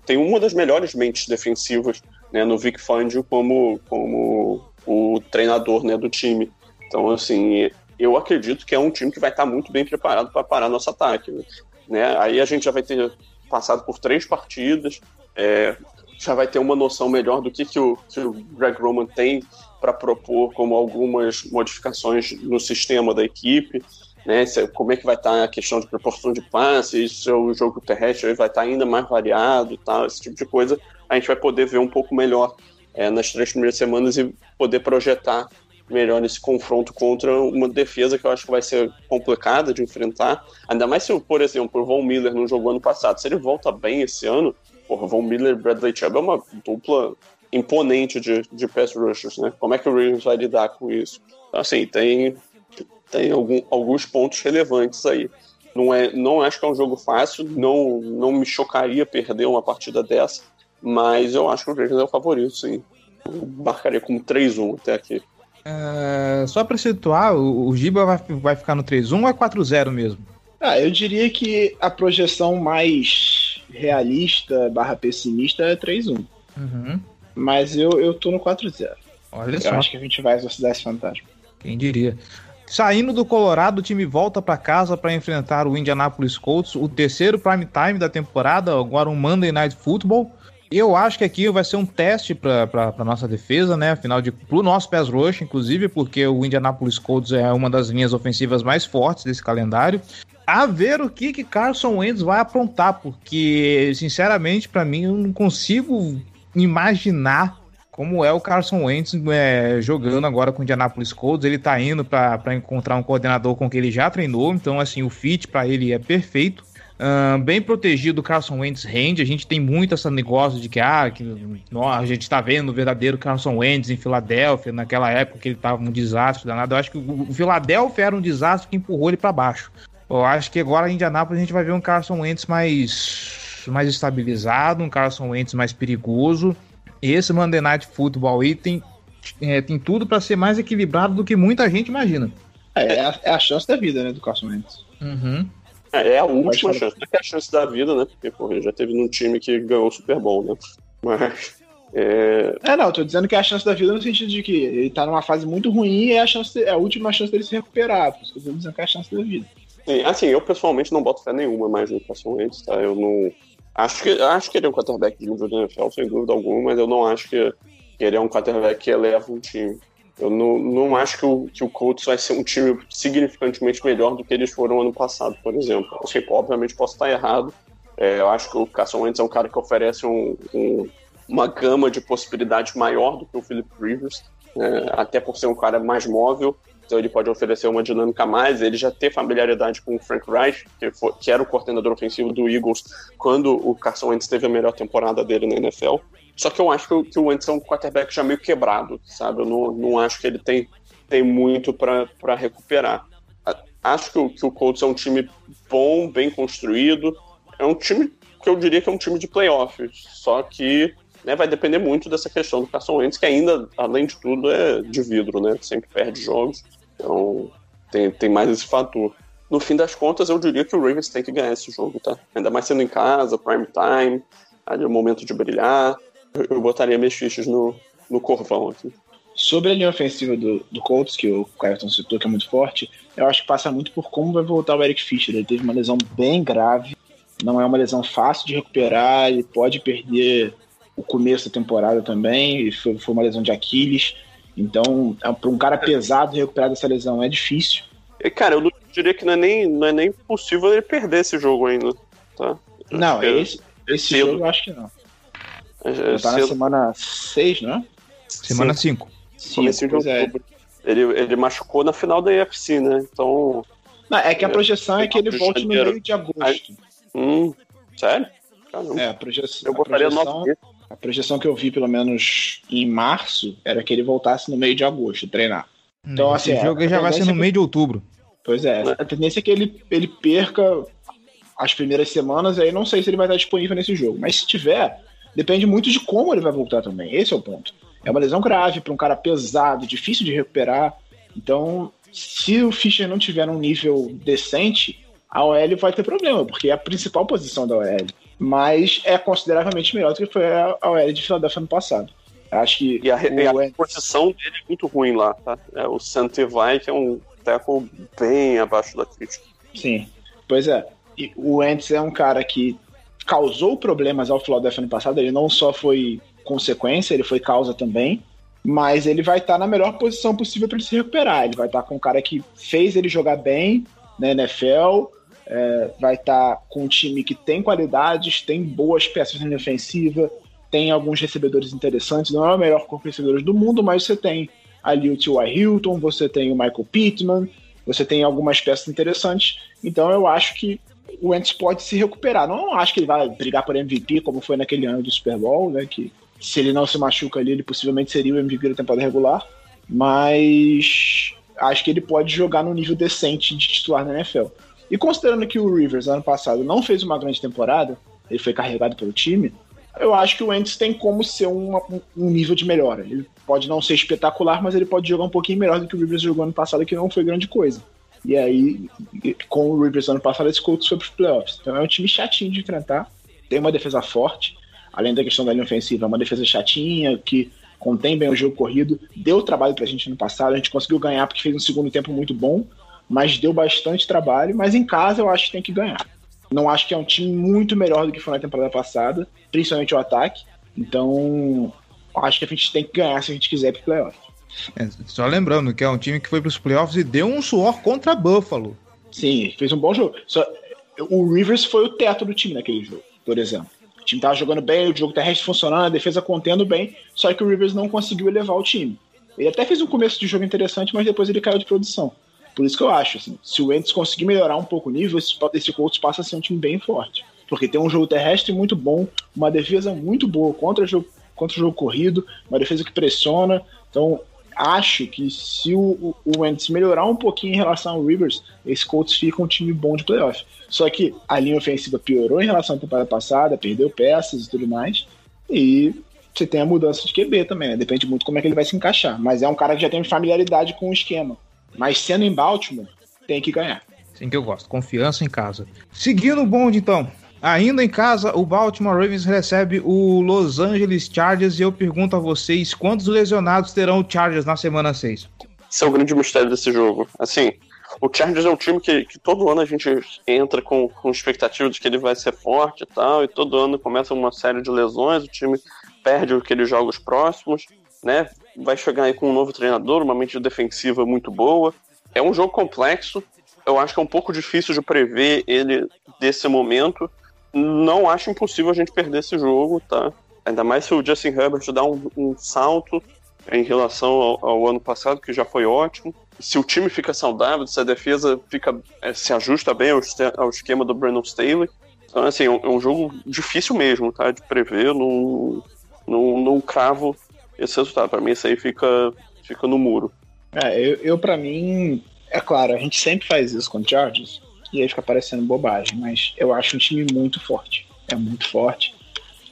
Tem uma das melhores mentes defensivas né, no Vic Fangio como, como o treinador né, do time. Então, assim, eu acredito que é um time que vai estar muito bem preparado para parar nosso ataque. Né? Aí a gente já vai ter passado por três partidas, é, já vai ter uma noção melhor do que, que, o, que o Greg Roman tem para propor como algumas modificações no sistema da equipe, né? Como é que vai estar a questão de proporção de passes, se o jogo terrestre vai estar ainda mais variado, tal, esse tipo de coisa, a gente vai poder ver um pouco melhor é, nas três primeiras semanas e poder projetar melhor esse confronto contra uma defesa que eu acho que vai ser complicada de enfrentar. Ainda mais se, por exemplo, o Von Miller não jogou ano passado. Se ele volta bem esse ano, porra, Von Miller e Bradley Chubb é uma dupla imponente de, de pass rushers, né? Como é que o Ravens vai lidar com isso? Então, assim, tem, tem algum, alguns pontos relevantes aí. Não, é, não acho que é um jogo fácil, não, não me chocaria perder uma partida dessa, mas eu acho que o Ravens é o favorito, sim. Eu marcaria como 3-1 até aqui. É, só pra situar, o, o Giba vai, vai ficar no 3-1 ou é 4-0 mesmo? Ah, eu diria que a projeção mais realista barra pessimista é 3-1. Uhum. Mas eu, eu tô no 4-0. Olha Eu só, acho que a gente vai exorcizar esse fantasma. quem diria. Saindo do Colorado, o time volta para casa para enfrentar o Indianapolis Colts, o terceiro prime time da temporada, agora um Monday Night Football. Eu acho que aqui vai ser um teste para nossa defesa, né? Afinal de pro nosso pass rush, inclusive, porque o Indianapolis Colts é uma das linhas ofensivas mais fortes desse calendário. A ver o que que Carson Wentz vai aprontar, porque sinceramente para mim eu não consigo imaginar como é o Carson Wentz é, jogando agora com o Indianapolis Colts. Ele tá indo para encontrar um coordenador com quem ele já treinou, então assim o fit para ele é perfeito. Ahn, bem protegido o Carson Wentz rende. A gente tem muito esse negócio de que, ah, que nó, a gente tá vendo o verdadeiro Carson Wentz em Filadélfia, naquela época que ele tava um desastre danado. Eu acho que o o Filadélfia era um desastre que empurrou ele para baixo. Eu acho que agora em Indianápolis a gente vai ver um Carson Wentz mais, mais estabilizado, um Carson Wentz mais perigoso. Esse Monday Night Football aí tem, é, tem tudo para ser mais equilibrado do que muita gente imagina. É, é, a, é a chance da vida, né, do Carson Wentz. Uhum. É, é a última chance. Não é que é a chance da vida, né? Porque, pô, ele já teve num time que ganhou o Super Bowl, né? Mas. É, É, não, eu tô dizendo que é a chance da vida no sentido de que ele tá numa fase muito ruim e é a, chance, é a última chance dele se recuperar. Por isso que eu tô dizendo que é a chance da vida. Sim, assim, eu pessoalmente não boto fé nenhuma mais no Carson Wentz, tá? Eu não. Acho que, acho que ele é um quarterback de nível da NFL, sem dúvida alguma, mas eu não acho que, que ele é um quarterback que eleva um time. Eu não, não acho que o, que o Colts vai ser um time significantemente melhor do que eles foram ano passado, por exemplo. Assim, obviamente posso estar errado. É, eu acho que o Carson Wentz é um cara que oferece um- um- uma gama de possibilidades maior do que o Philip Rivers, né? até por ser um cara mais móvel, então ele pode oferecer uma dinâmica a mais. Ele já ter familiaridade com o Frank Reich, que, foi- que era o coordenador ofensivo do Eagles quando o Carson Wentz teve a melhor temporada dele na NFL. Só que eu acho que o, que o Wentz é um quarterback já meio quebrado, sabe? Eu não, não acho que ele tem, tem muito para recuperar. Acho que o, que o Colts é um time bom, bem construído. É um time que eu diria que é um time de playoffs. Só que né, vai depender muito dessa questão do Carson Wentz, que ainda, além de tudo, é de vidro, né? Sempre perde jogos. Então tem, tem mais esse fator. No fim das contas, eu diria que o Ravens tem que ganhar esse jogo, tá? Ainda mais sendo em casa, prime time, ali é o momento de brilhar. Eu, eu botaria minhas fichas no, no Corvão aqui. Sobre a linha ofensiva do, do Colts, que o Clayton citou, que é muito forte, eu acho que passa muito por como vai voltar o Eric Fischer. Ele teve uma lesão bem grave, não é uma lesão fácil de recuperar, ele pode perder o começo da temporada também, foi, foi uma lesão de Aquiles. Então, para um cara pesado recuperar dessa lesão é difícil. E, cara, eu não diria que não é, nem, não é nem possível ele perder esse jogo ainda, tá? Não, que é- esse, esse cedo. jogo eu acho que não. é- é Ele tá na semana 6, não é? Semana 5. Comecinho de pois é. Ele, ele machucou na final da UFC, né? Então. Não, é que a É. projeção é que ele volte no meio de agosto. Hum, sério? Caramba. É, a projeção, eu a botaria projeção, nove a projeção que eu vi, pelo menos em março, era que ele voltasse no meio de agosto treinar. Então, Esse assim, jogo a aí já vai ser no é meio de outubro. Pois é, a tendência é que ele, ele perca as primeiras semanas, aí não sei se ele vai estar disponível nesse jogo. Mas se tiver, depende muito de como ele vai voltar também. Esse é o ponto. É uma lesão grave para um cara pesado, difícil de recuperar. Então, se o Fischer não tiver num nível decente, a OL vai ter problema, porque é a principal posição da OL. Mas é consideravelmente melhor do que foi a a OL de Philadelphia ano passado. Acho que E a, e a posição dele é muito ruim lá, tá? É o Santevai, que é um tackle bem abaixo da crítica. Sim, pois é. E o Wentz é um cara que causou problemas ao Philadelphia ano passado. Ele não só foi consequência, ele foi causa também. Mas ele vai estar na melhor posição possível para ele se recuperar. Ele vai estar com um cara que fez ele jogar bem na NFL, é, vai estar com um time que tem qualidades, tem boas peças na linha ofensiva, tem alguns recebedores interessantes. Não é o melhor corpo de recebedores do mundo, mas você tem ali o T.Y. Hilton, você tem o Michael Pittman, você tem algumas peças interessantes. Então eu acho que o Wentz pode se recuperar. Não acho que ele vai brigar por MVP, como foi naquele ano do Super Bowl, né? Que se ele não se machuca ali, ele possivelmente seria o MVP da temporada regular. Mas acho que ele pode jogar no nível decente de titular na NFL. E considerando que o Rivers, ano passado, não fez uma grande temporada, ele foi carregado pelo time, eu acho que o Wentz tem como ser um, um nível de melhora. Ele pode não ser espetacular, mas ele pode jogar um pouquinho melhor do que o Rivers jogou ano passado, que não foi grande coisa. E aí, com o Rivers ano passado, esse Colts foi para os playoffs. Então é um time chatinho de enfrentar, tem uma defesa forte. além da questão da linha ofensiva, é uma defesa chatinha, que contém bem o jogo corrido, deu trabalho pra gente no passado, a gente conseguiu ganhar porque fez um segundo tempo muito bom, mas deu bastante trabalho, mas em casa eu acho que tem que ganhar. Não acho que é um time muito melhor do que foi na temporada passada, principalmente o ataque, então acho que a gente tem que ganhar se a gente quiser pro playoff. É, só lembrando que é um time que foi pros playoffs e deu um suor contra Buffalo. Sim, fez um bom jogo. Só, o Rivers foi o teto do time naquele jogo, por exemplo. O time tava jogando bem, o jogo terrestre funcionando, a defesa contendo bem, só que o Rivers não conseguiu elevar o time. Ele até fez um começo de jogo interessante, mas depois ele caiu de produção. Por isso que eu acho, assim, se o Wentz conseguir melhorar um pouco o nível, esse, Colts passa a ser um time bem forte. Porque tem um jogo terrestre muito bom, uma defesa muito boa contra o jogo, contra o jogo corrido, uma defesa que pressiona. Então, acho que se o, o Wentz melhorar um pouquinho em relação ao Rivers, esse Colts fica um time bom de playoff. Só que a linha ofensiva piorou em relação à temporada passada, perdeu peças e tudo mais. E você tem a mudança de QB também, né? Depende muito como é que ele vai se encaixar. Mas é um cara que já tem familiaridade com o esquema. Mas sendo em Baltimore, tem que ganhar. Sim que eu gosto. Confiança em casa. Seguindo o bonde, então. Ainda em casa, o Baltimore Ravens recebe o Los Angeles Chargers e eu pergunto a vocês quantos lesionados terão o Chargers na semana 6? Esse é o grande mistério desse jogo. Assim, o Chargers é um time que, que todo ano a gente entra com, com expectativa de que ele vai ser forte e tal, e todo ano começa uma série de lesões, o time perde aqueles jogos próximos, né? Vai chegar aí com um novo treinador, uma mente defensiva muito boa. É um jogo complexo, eu acho que é um pouco difícil de prever ele desse momento. Não acho impossível a gente perder esse jogo, tá? Ainda mais se o Justin Herbert dá um, um salto em relação ao, ao, ano passado, que já foi ótimo. Se o time fica saudável, se a defesa fica, é, se ajusta bem ao, ao esquema do Brandon Staley. Então, assim, é um, é um jogo difícil mesmo, tá? De prever. Não, não, não cravo esse resultado. Para mim, isso aí fica, fica no muro. É, eu, eu para mim, é claro, a gente sempre faz isso com o Chargers e aí fica parecendo bobagem, mas eu acho um time muito forte. É muito forte.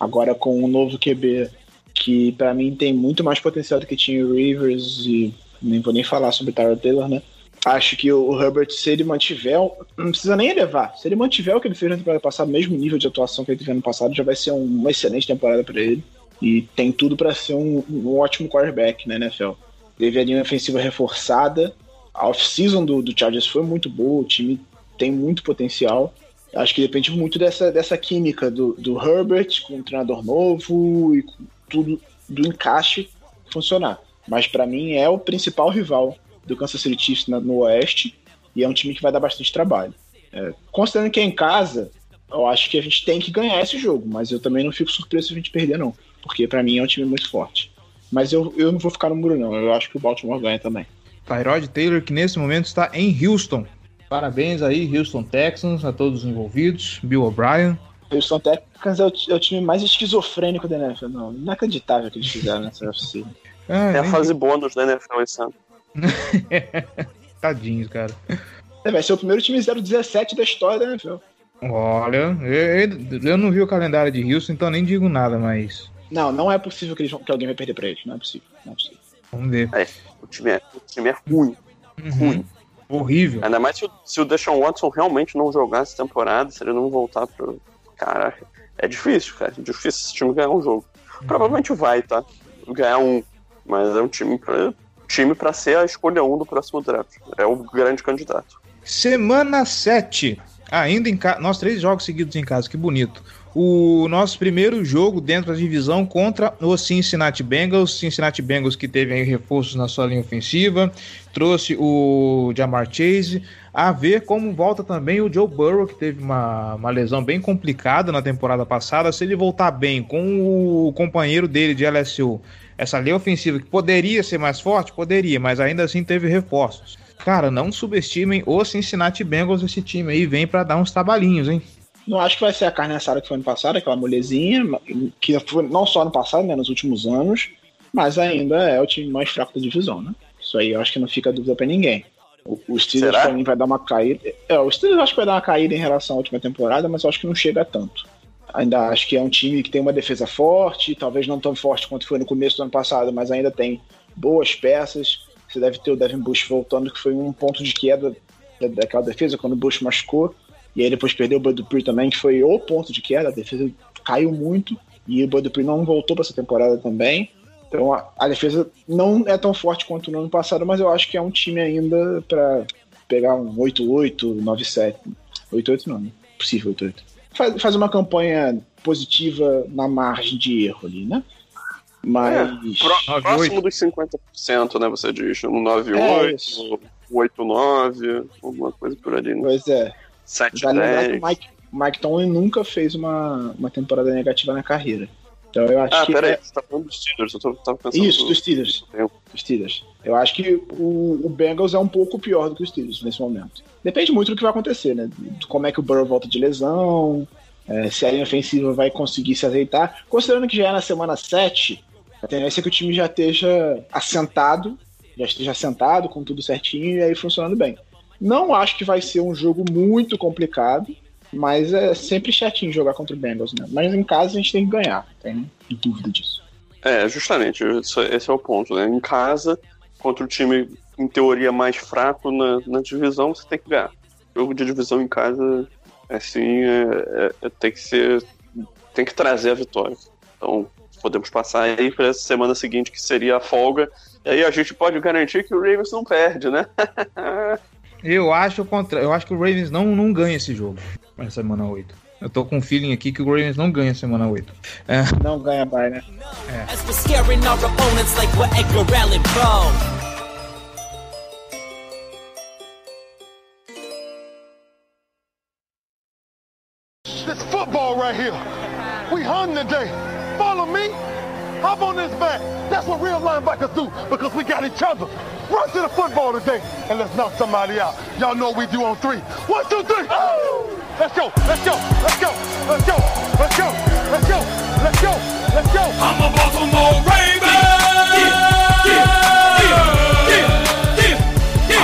Agora com um novo QB que para mim tem muito mais potencial do que tinha o Rivers e nem vou nem falar sobre o Tyler Taylor, né? Acho que o Herbert, se ele mantiver, não precisa nem elevar. Se ele mantiver o que ele fez na temporada passada, mesmo nível de atuação que ele teve ano passado, já vai ser uma excelente temporada para ele. E tem tudo para ser um, um, ótimo quarterback na NFL. Teve a linha ofensiva reforçada. A off-season do, do Chargers foi muito boa, o time tem muito potencial. Acho que depende muito dessa, dessa química do, do Herbert com o treinador novo e tudo do encaixe funcionar. Mas para mim é o principal rival do Kansas City Chiefs na, no Oeste e é um time que vai dar bastante trabalho. É, considerando que é em casa, eu acho que a gente tem que ganhar esse jogo, mas eu também não fico surpreso se a gente perder, não. Porque para mim é um time muito forte. Mas eu, eu não vou ficar no muro, não. Eu acho que o Baltimore ganha também. Tyrod Taylor, que nesse momento está em Houston. Parabéns aí, Houston Texans, a todos os envolvidos. Bill O'Brien. Houston Texans é o, é o, time mais esquizofrênico da NFL. Não, inacreditável que eles fizeram nessa UFC. Ah, é a fase bônus da NFL esse ano. Tadinhos, cara. É, vai ser o primeiro time 017 da história da NFL. Olha, eu, eu, não vi o calendário de Houston, então nem digo nada, mas. Não, não é possível que, eles, que alguém vai perder pra eles. Não é possível. Não é possível. Vamos ver. É, o, time é, o time é ruim. Uhum. Ruim. Horrível. Ainda mais se o, se o Deshaun Watson realmente não jogar essa temporada, se ele não voltar pro. Caraca, é difícil, cara. É difícil esse time ganhar um jogo. Uhum. Provavelmente vai, tá? Ganhar um. Mas é um time pra, time pra ser a escolha 1 um do próximo draft. É o grande candidato. Semana 7. Ainda em casa. Nós três jogos seguidos em casa, que bonito o nosso primeiro jogo dentro da divisão contra o Cincinnati Bengals. Cincinnati Bengals que teve reforços na sua linha ofensiva, trouxe o Jamar Chase. A ver como volta também o Joe Burrow, que teve uma, uma lesão bem complicada na temporada passada. Se ele voltar bem com o companheiro dele de LSU, essa linha ofensiva que poderia ser mais forte, poderia, mas ainda assim teve reforços. Cara, não subestimem o Cincinnati Bengals, esse time aí vem para dar uns trabalhinhos, hein? Não acho que vai ser a carne assada que foi ano passado, aquela molezinha, que foi não só ano passado, né, nos últimos anos, mas ainda é o time mais fraco da divisão, né? Isso aí eu acho que não fica dúvida para ninguém. O, o Steelers pra mim vai dar uma caída. É, o Steelers acho que vai dar uma caída em relação à última temporada, mas eu acho que não chega tanto. Ainda acho que é um time que tem uma defesa forte, talvez não tão forte quanto foi no começo do ano passado, mas ainda tem boas peças. Você deve ter o Devin Bush voltando, que foi um ponto de queda daquela defesa quando o Bush machucou. E aí depois perdeu o Bud Dupree também, que foi o ponto de queda, a defesa caiu muito. E o Bud Dupree não voltou para essa temporada também. Então a, a, defesa não é tão forte quanto no ano passado, mas eu acho que é um time ainda para pegar um 8-8, 9-7. 8-8 não, não é possível 8-8. Faz, faz uma campanha positiva na margem de erro ali, né? Mas. É, próximo dos 50%, né? Você diz, um 9-8, é 8-9, alguma coisa por ali, né? Pois é. 7 Vale lembrar que o Mike, Mike Tomlin nunca fez uma, uma temporada negativa na carreira. Então eu acho ah, que. peraí, é... você tá falando dos Steelers, eu tô, tava pensando. Isso, dos Steelers. Dos Steelers. Eu acho que o, o Bengals é um pouco pior do que os Steelers nesse momento. Depende muito do que vai acontecer, né? Como é que o Burrow volta de lesão, é, se a linha ofensiva vai conseguir se azeitar. Considerando que já é na semana 7, a tendência é que o time já esteja assentado, já esteja assentado com tudo certinho e aí funcionando bem. Não acho que vai ser um jogo muito complicado, mas é sempre chatinho jogar contra o Bengals, né? Mas em casa a gente tem que ganhar, tem dúvida disso. É, justamente, esse é o ponto, né? Em casa, contra o time, em teoria, mais fraco na, na divisão, você tem que ganhar. Jogo de divisão em casa, assim, é, é, é tem que ser. tem que trazer a vitória. Então, podemos passar aí para essa semana seguinte, que seria a folga. E aí a gente pode garantir que o Ravens não perde, né? eu acho contra... eu acho que o Ravens não, não ganha esse jogo na semana 8. Eu tô com um feeling aqui que o Ravens não ganha semana 8. É. Não ganha bye, né? É. This football right here. We hung today. Hop on this back. That's what real linebackers do because we got each other. Run to the football today and let's knock somebody out. Y'all know what we do on three. One, two, three. Oh! Let's go. Let's go. Let's go. Let's go. Let's go. Let's go. Let's go. Let's go. I'm a Baltimore Raven.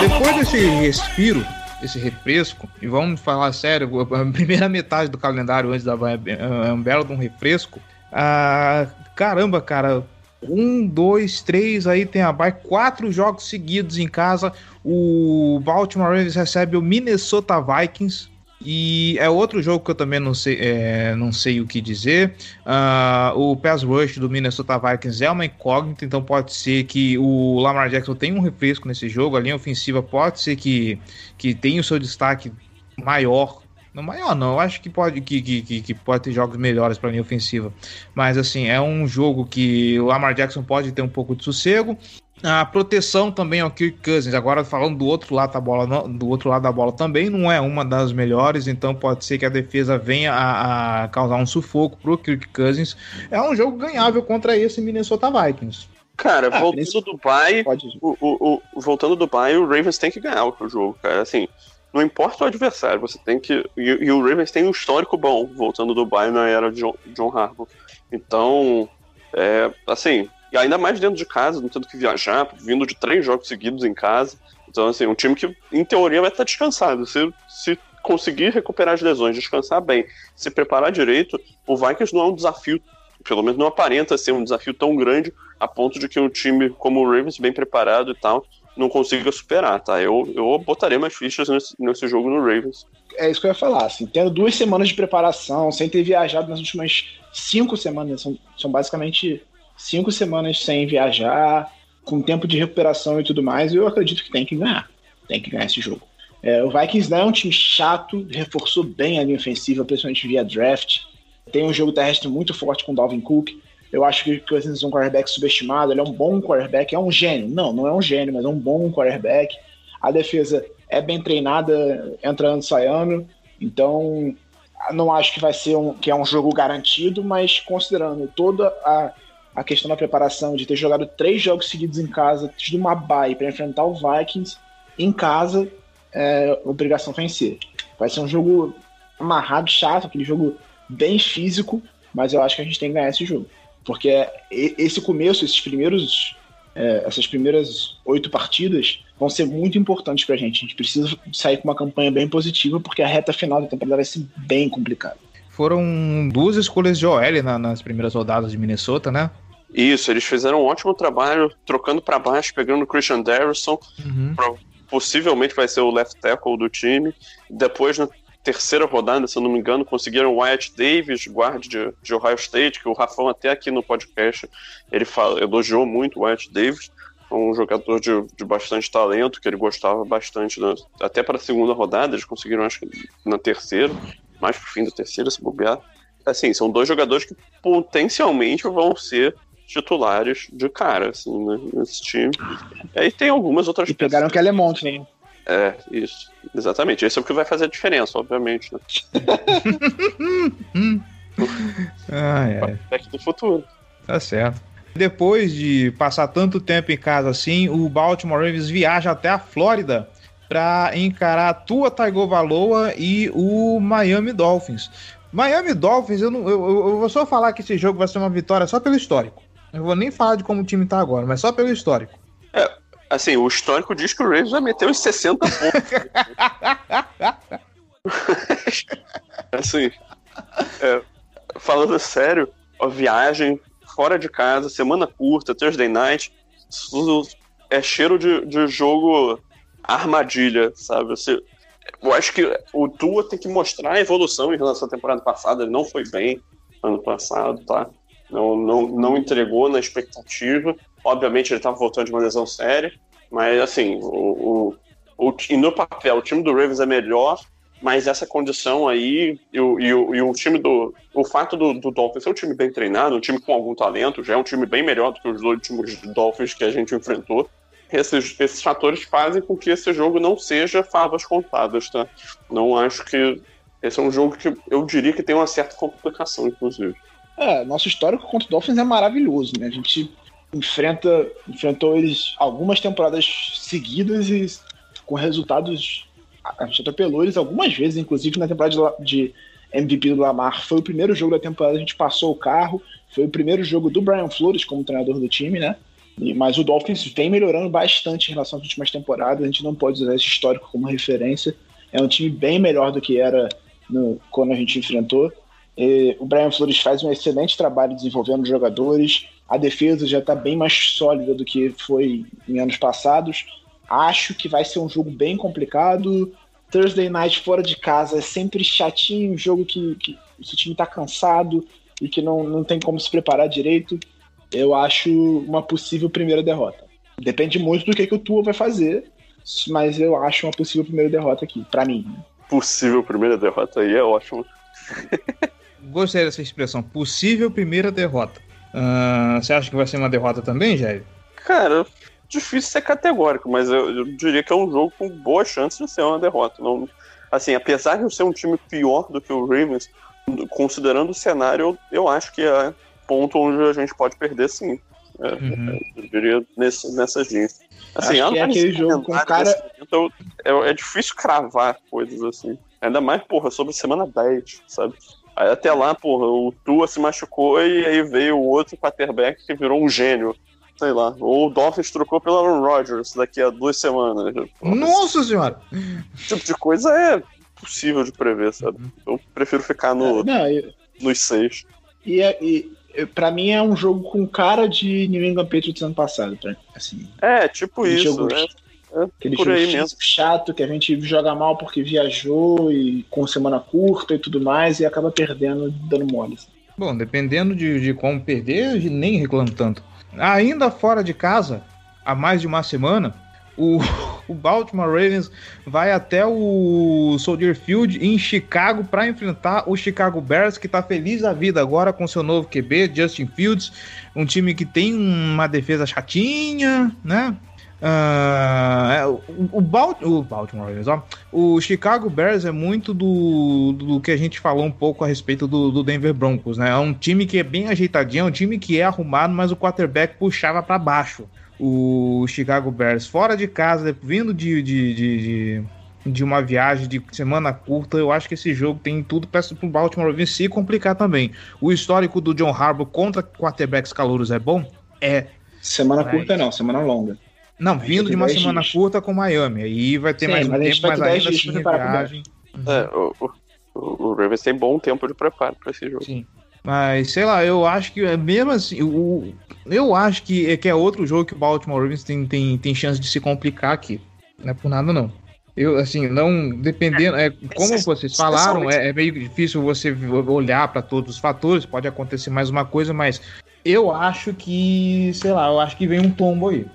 Depois desse respiro, esse refresco, e vamos falar sério, a primeira metade do calendário antes da é um belo de um refresco. Ah, caramba, cara, um, dois, três, aí tem a bye, quatro jogos seguidos em casa. O Baltimore Ravens recebe o Minnesota Vikings. E é outro jogo que eu também não sei, é, não sei o que dizer. Uh, o pass rush do Minnesota Vikings é uma incógnita, então pode ser que o Lamar Jackson tenha um refresco nesse jogo. A linha ofensiva pode ser que, que tenha o seu destaque maior não maior não, eu acho que pode que, que, que pode ter jogos melhores para linha ofensiva. Mas assim, é um jogo que o Lamar Jackson pode ter um pouco de sossego. A proteção também ao Kirk Cousins. Agora falando do outro lado da bola, do outro lado da bola também não é uma das melhores, então pode ser que a defesa venha a, a causar um sufoco pro Kirk Cousins. É um jogo ganhável contra esse Minnesota Vikings. Cara, ah, voltando do Dubai, o, o, o, voltando do Dubai, o Ravens tem que ganhar o jogo, cara. Assim, não importa o adversário, você tem que. E, e, o Ravens tem um histórico bom, voltando do Dubai na era de John, John Harbaugh. Então, é, assim, e ainda mais dentro de casa, não tendo que viajar, vindo de três jogos seguidos em casa. Então, assim, um time que, em teoria, vai estar descansado. Se, se conseguir recuperar as lesões, descansar bem, se preparar direito, o Vikings não é um desafio, pelo menos não aparenta ser um desafio tão grande a ponto de que um time como o Ravens, bem preparado e tal, não consiga superar, tá? Eu, eu botaria mais fichas nesse, nesse jogo no Ravens. É isso que eu ia falar, assim, tendo duas semanas de preparação, sem ter viajado nas últimas cinco semanas, são, são basicamente cinco semanas sem viajar, com tempo de recuperação e tudo mais, eu acredito que tem que ganhar. Tem que ganhar esse jogo. É, o Vikings não é um time chato, reforçou bem a linha ofensiva, principalmente via draft. Tem um jogo terrestre muito forte com o Dalvin Cook. Eu acho que o Cousins é um quarterback subestimado, ele é um bom quarterback, é um gênio. Não, não é um gênio, mas é um bom quarterback. A defesa é bem treinada, entrando e saindo. Então, não acho que vai ser um, que é um jogo garantido, mas considerando toda a, a questão da preparação, de ter jogado três jogos seguidos em casa, tido uma bye para enfrentar o Vikings em casa, é obrigação vencer. Vai ser um jogo amarrado, chato, aquele jogo bem físico, mas eu acho que a gente tem que ganhar esse jogo. Porque esse começo, esses primeiros, é, essas primeiras oito partidas vão ser muito importantes pra gente. A gente precisa sair com uma campanha bem positiva, porque a reta final da temporada vai ser bem complicada. Foram duas escolhas de OL na, nas primeiras rodadas de Minnesota, né? Isso, eles fizeram um ótimo trabalho trocando para baixo, pegando o Christian Darrison, uhum. pra, possivelmente vai ser o left tackle do time. Depois, terceira rodada, se eu não me engano, conseguiram o Wyatt Davis, guarda de, de Ohio State, que o Rafão até aqui no podcast ele fala, elogiou muito o Wyatt Davis, um jogador de, de bastante talento, que ele gostava bastante, né? até para a segunda rodada, eles conseguiram, acho que na terceira, mais pro fim da terceira, se bobear. Assim, são dois jogadores que potencialmente vão ser titulares de cara, assim, né, nesse time. E aí tem algumas outras E pegaram que é Lemont, né? É, isso. Exatamente. Esse é o que vai fazer a diferença, obviamente, né? É. Back do futuro. Tá certo. Depois de passar tanto tempo em casa assim, o Baltimore Ravens viaja até a Flórida para encarar a Tua Tagovailoa e o Miami Dolphins. Miami Dolphins, eu, não, eu, eu vou só falar que esse jogo vai ser uma vitória só pelo histórico. Eu vou nem falar de como o time tá agora, mas só pelo histórico. É, assim, o histórico diz que o Ravens vai meter uns 60 pontos. assim, é, falando sério, a viagem fora de casa, semana curta, Thursday night, é cheiro de, de jogo armadilha, sabe? Você, eu acho que o Tua tem que mostrar a evolução em relação à temporada passada. Ele não foi bem ano passado, tá? Não, não, não entregou na expectativa. Obviamente ele estava voltando de uma lesão séria, mas assim, o, o, o, e no papel, o time do Ravens é melhor, mas essa condição aí e o, e o, e o time do. O fato do, do Dolphins ser um time bem treinado, um time com algum talento, já é um time bem melhor do que os últimos Dolphins que a gente enfrentou. Esses, esses fatores fazem com que esse jogo não seja favas contadas, tá? Não acho que. Esse é um jogo que eu diria que tem uma certa complicação, inclusive. É, nosso histórico contra o Dolphins é maravilhoso, né? A gente enfrenta, enfrentou eles algumas temporadas seguidas e com resultados. A gente eles algumas vezes, inclusive na temporada de MVP do Lamar. Foi o primeiro jogo da temporada, a gente passou o carro. Foi o primeiro jogo do Brian Flores como treinador do time, né? E, mas o Dolphins vem melhorando bastante em relação às últimas temporadas. A gente não pode usar esse histórico como referência. É um time bem melhor do que era no, quando a gente enfrentou. E o Brian Flores faz um excelente trabalho desenvolvendo jogadores. A defesa já está bem mais sólida do que foi em anos passados. Acho que vai ser um jogo bem complicado. Thursday night fora de casa é sempre chatinho, um jogo que, que esse time está cansado e que não, não tem como se preparar direito. Eu acho uma possível primeira derrota. Depende muito do que, que o Tua vai fazer, mas eu acho uma possível primeira derrota aqui, para mim. Possível primeira derrota aí é ótimo. Gostei dessa expressão, possível primeira derrota. Uh, você acha que vai ser uma derrota também, Jair? Cara, difícil ser categórico, mas eu, eu, diria que é um jogo com boa chance de ser uma derrota. Não, assim, apesar de eu ser um time pior do que o Ravens, considerando o cenário, eu, eu acho que é ponto onde a gente pode perder sim. É, uhum. Eu diria nesse, nessas linhas. Assim, acho que é aquele jogo com cara. Então, é, é difícil cravar coisas assim. Ainda mais, porra, sobre semana 10, sabe? Aí até lá, porra, o Tua se machucou e aí veio o outro quarterback que virou um gênio. Sei lá. Ou o Dolphins trocou pelo Aaron Rodgers daqui a duas semanas. Nossa senhora! Esse tipo de coisa é possível de prever, sabe? Eu prefiro ficar no, É, Não, eu- nos seis. e, é- e, pra mim é um jogo com cara de New England Patriots ano passado. Pra, assim, É, tipo isso, jogo- né? É aquele por aí mesmo. chato que a gente joga mal porque viajou e com semana curta e tudo mais e acaba perdendo, dando mole. assim. Bom, dependendo de, de como perder, a gente nem reclama tanto. Ainda fora de casa, há mais de uma semana, o, o Baltimore Ravens vai até o Soldier Field em Chicago para enfrentar o Chicago Bears, que está feliz da vida agora com seu novo QB, Justin Fields, um time que tem uma defesa chatinha, né? Ah, Bal- o Baltimore Ravens, ó. O Chicago Bears é muito do, do que a gente falou um pouco a respeito do, do Denver Broncos, né? É um time que é bem ajeitadinho, é um time que é arrumado, mas o quarterback puxava para baixo. O Chicago Bears fora de casa, vindo de, de, de, de, de uma viagem de semana curta, eu acho que esse jogo tem tudo para o Baltimore Ravens se complicar também. O histórico do John Harbaugh contra quarterbacks calouros é bom? É. Semana Mas- curta não, semana longa. Não, vindo de uma 10 semana dias. curta com Miami. Aí vai ter Sim, mais um tempo, vai mas ter 10 ainda dias assim pro viagem. É, o, o, o Ravens tem bom tempo de preparo pra esse jogo. Sim. Mas, sei lá, eu acho que é mesmo assim, o, eu acho que é, que é outro jogo que o Baltimore Ravens tem, tem, tem chance de se complicar aqui. Não é por nada, não. Eu, assim, não. Dependendo. É, como vocês falaram, é, é meio difícil você olhar para todos os fatores, pode acontecer mais uma coisa, mas eu acho que, sei lá, eu acho que vem um tombo aí.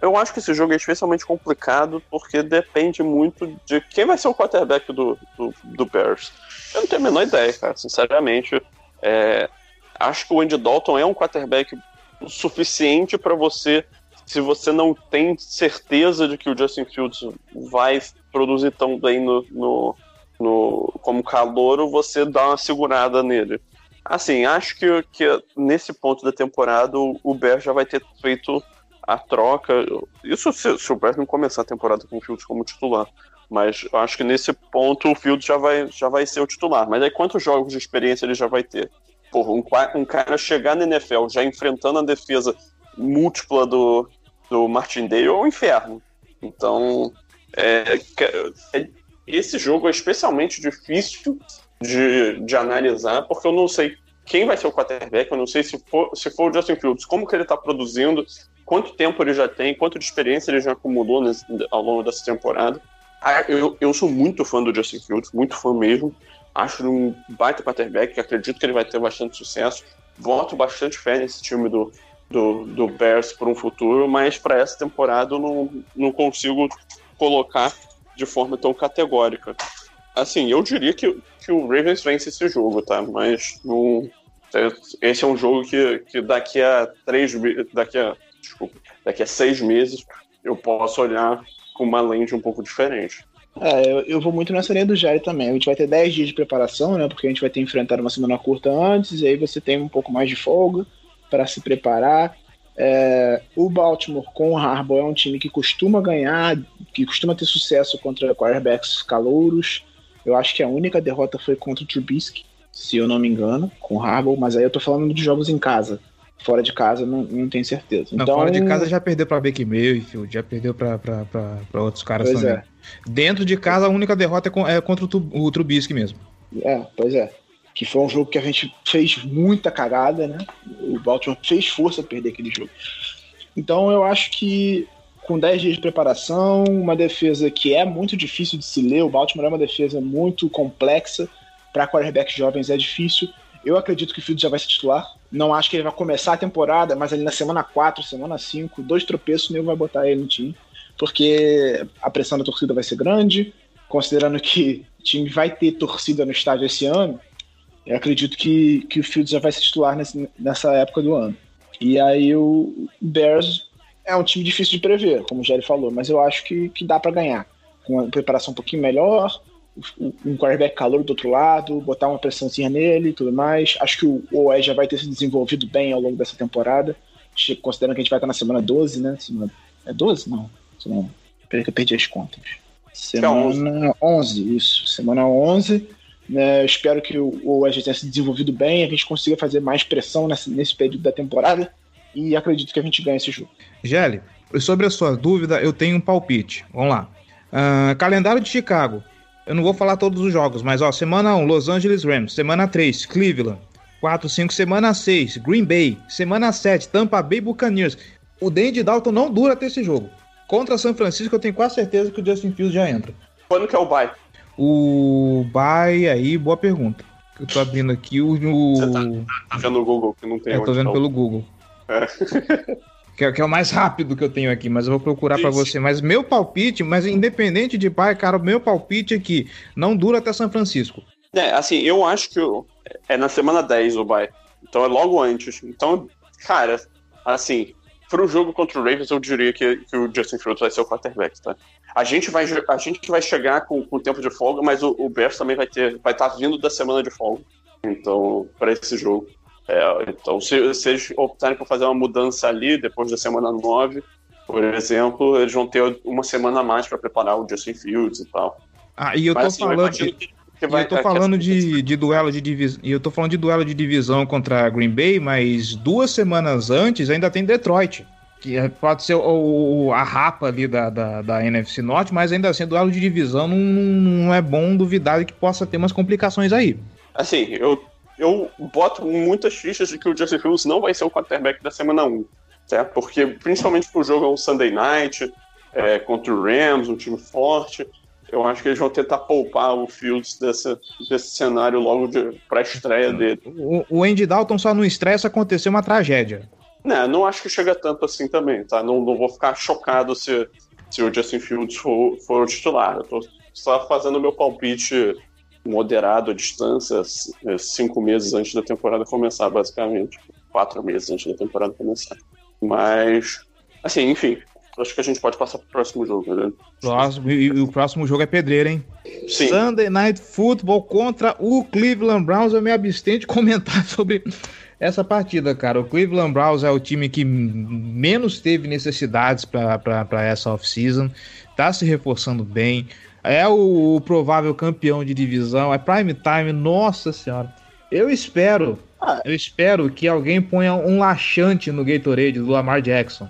Eu acho que esse jogo é especialmente complicado porque depende muito de quem vai ser o quarterback do, do, do Bears. Eu não tenho a menor ideia, cara, sinceramente. É, acho que o Andy Dalton é um quarterback suficiente para você, se você não tem certeza de que o Justin Fields vai produzir tão bem no, no, no como calouro, você dá uma segurada nele. Assim, acho que, que nesse ponto da temporada o, Bears já vai ter feito a troca. Isso se, se o não começar a temporada com o Fields como titular. Mas eu acho que nesse ponto o Fields já vai, já vai ser o titular. Mas aí quantos jogos de experiência ele já vai ter? Porra, um, um cara chegar na NFL já enfrentando a defesa múltipla do, do Martindale é um inferno. Então, é, é, esse jogo é especialmente difícil de, de analisar, porque eu não sei quem vai ser o quarterback, eu não sei se for, se for o Justin Fields, como que ele está produzindo, quanto tempo ele já tem, quanto de experiência ele já acumulou nesse, ao longo dessa temporada. Ah, eu, eu sou muito fã do Justin Fields, muito fã mesmo. Acho um baita quarterback, acredito que ele vai ter bastante sucesso. Voto bastante fé nesse time do, do, do Bears para um futuro, mas para essa temporada eu não, não consigo colocar de forma tão categórica. Assim, eu diria que, que o Ravens vence esse jogo, tá? Mas não, esse é um jogo que, que daqui a três daqui a desculpa, daqui a seis meses eu posso olhar com uma lente um pouco diferente. É, eu, eu vou muito nessa linha do Jair também. A gente vai ter 10 dias de preparação, né? Porque a gente vai ter enfrentado uma semana curta antes, e aí você tem um pouco mais de folga para se preparar. É, o Baltimore com o Harbaugh é um time que costuma ganhar, que costuma ter sucesso contra quarterbacks calouros. Eu acho que a única derrota foi contra o Trubisky, se eu não me engano, com o Harbaugh, mas aí eu tô falando de jogos em casa. Fora de casa, não, não tenho certeza. Não, então, fora de casa já perdeu para Baker Mayfield, já perdeu para outros caras pois também. É. Dentro de casa, a única derrota é, é contra o, o Trubisky mesmo. É, pois é. Que foi um jogo que a gente fez muita cagada, né? O Baltimore fez força a perder aquele jogo. Então eu acho que com 10 dias de preparação, uma defesa que é muito difícil de se ler, o Baltimore é uma defesa muito complexa, para quarterbacks jovens é difícil. Eu acredito que o Fields já vai se titular. Não acho que ele vai começar a temporada, mas ali na semana 4, semana 5, dois tropeços, o vai botar ele no time. Porque a pressão da torcida vai ser grande, considerando que o time vai ter torcida no estádio esse ano, eu acredito que, que o Fields já vai se titular nesse, nessa época do ano. E aí o Bears é um time difícil de prever, como o Jerry falou, mas eu acho que, que dá para ganhar. Com uma preparação um pouquinho melhor, um quarterback calor do outro lado, botar uma pressãozinha nele e tudo mais. Acho que o OE já vai ter se desenvolvido bem ao longo dessa temporada, considerando que a gente vai estar na semana 12, né? Semana... É 12? Não. Semana... Peraí que eu perdi as contas. Semana 11, isso. Semana 11. Né, espero que o OE já tenha se desenvolvido bem, a gente consiga fazer mais pressão nesse, nesse período da temporada e acredito que a gente ganhe esse jogo. Gelli, sobre a sua dúvida, eu tenho um palpite. Vamos lá. Uh, calendário de Chicago. Eu não vou falar todos os jogos, mas ó, semana 1, Los Angeles Rams, semana 3, Cleveland, 4, 5, semana 6, Green Bay, semana 7, Tampa Bay Buccaneers. O Dandy Dalton não dura até esse jogo. Contra São Francisco, eu tenho quase certeza que o Justin Fields já entra. Quando que é o bye? O bye aí, boa pergunta. Eu tô abrindo aqui o. o... Você tá, tá vendo no Google que não tem. É, eu tô vendo tá. pelo Google. É. que, é, que é o mais rápido que eu tenho aqui, mas eu vou procurar para você. Mas meu palpite, mas independente de pai, cara, o meu palpite é que não dura até São Francisco. É, assim, eu acho que é na semana 10 o bye. Então é logo antes. Então, cara, assim, pro jogo contra o Ravens, eu diria que, que o Justin Fields vai ser o quarterback, tá? A gente vai, a gente vai chegar com, com tempo de folga, mas o, o Bears também vai ter, vai estar tá vindo da semana de folga. Então, para esse jogo. É, então, se, se, eles optarem por fazer uma mudança ali, depois da semana 9, por exemplo, eles vão ter uma semana a mais para preparar o Justin Fields e tal. Ah, e eu Mas, tô assim, falando. Eu, que, que vai, eu tô falando de, de duelo de divisão. Eu tô falando de duelo de divisão contra Green Bay, mas duas semanas antes ainda tem Detroit. Que é, pode ser o, a rapa ali da, da, da NFC Norte, mas ainda assim, duelo de divisão não, não é bom duvidar que possa ter umas complicações aí. Assim, eu eu boto muitas fichas de que o Justin Fields não vai ser o quarterback da semana 1. Certo? Porque, principalmente o jogo é um Sunday night, é, contra o Rams, um time forte. eu acho que eles vão tentar poupar o Fields desse, desse cenário logo para a estreia dele. O, o Andy Dalton só não estressa aconteceu uma tragédia. Não, não acho que chega tanto assim também, tá? Não, não vou ficar chocado se, se o Justin Fields for, for o titular. Eu tô só fazendo meu palpite moderado à distância, cinco meses antes da temporada começar, basicamente. Quatro meses antes da temporada começar. Mas, assim, enfim, acho que a gente pode passar pro próximo jogo, né? Próximo, e, e o próximo jogo é pedreiro, hein? Sim. Sunday Night Football contra o Cleveland Browns. Eu me abstenho de comentar sobre essa partida, cara. O Cleveland Browns é o time que menos teve necessidades para essa off-season, tá se reforçando bem, é o, o, provável campeão de divisão, é prime time, nossa senhora. Eu espero, ah. eu espero que alguém ponha um laxante no Gatorade do Lamar Jackson.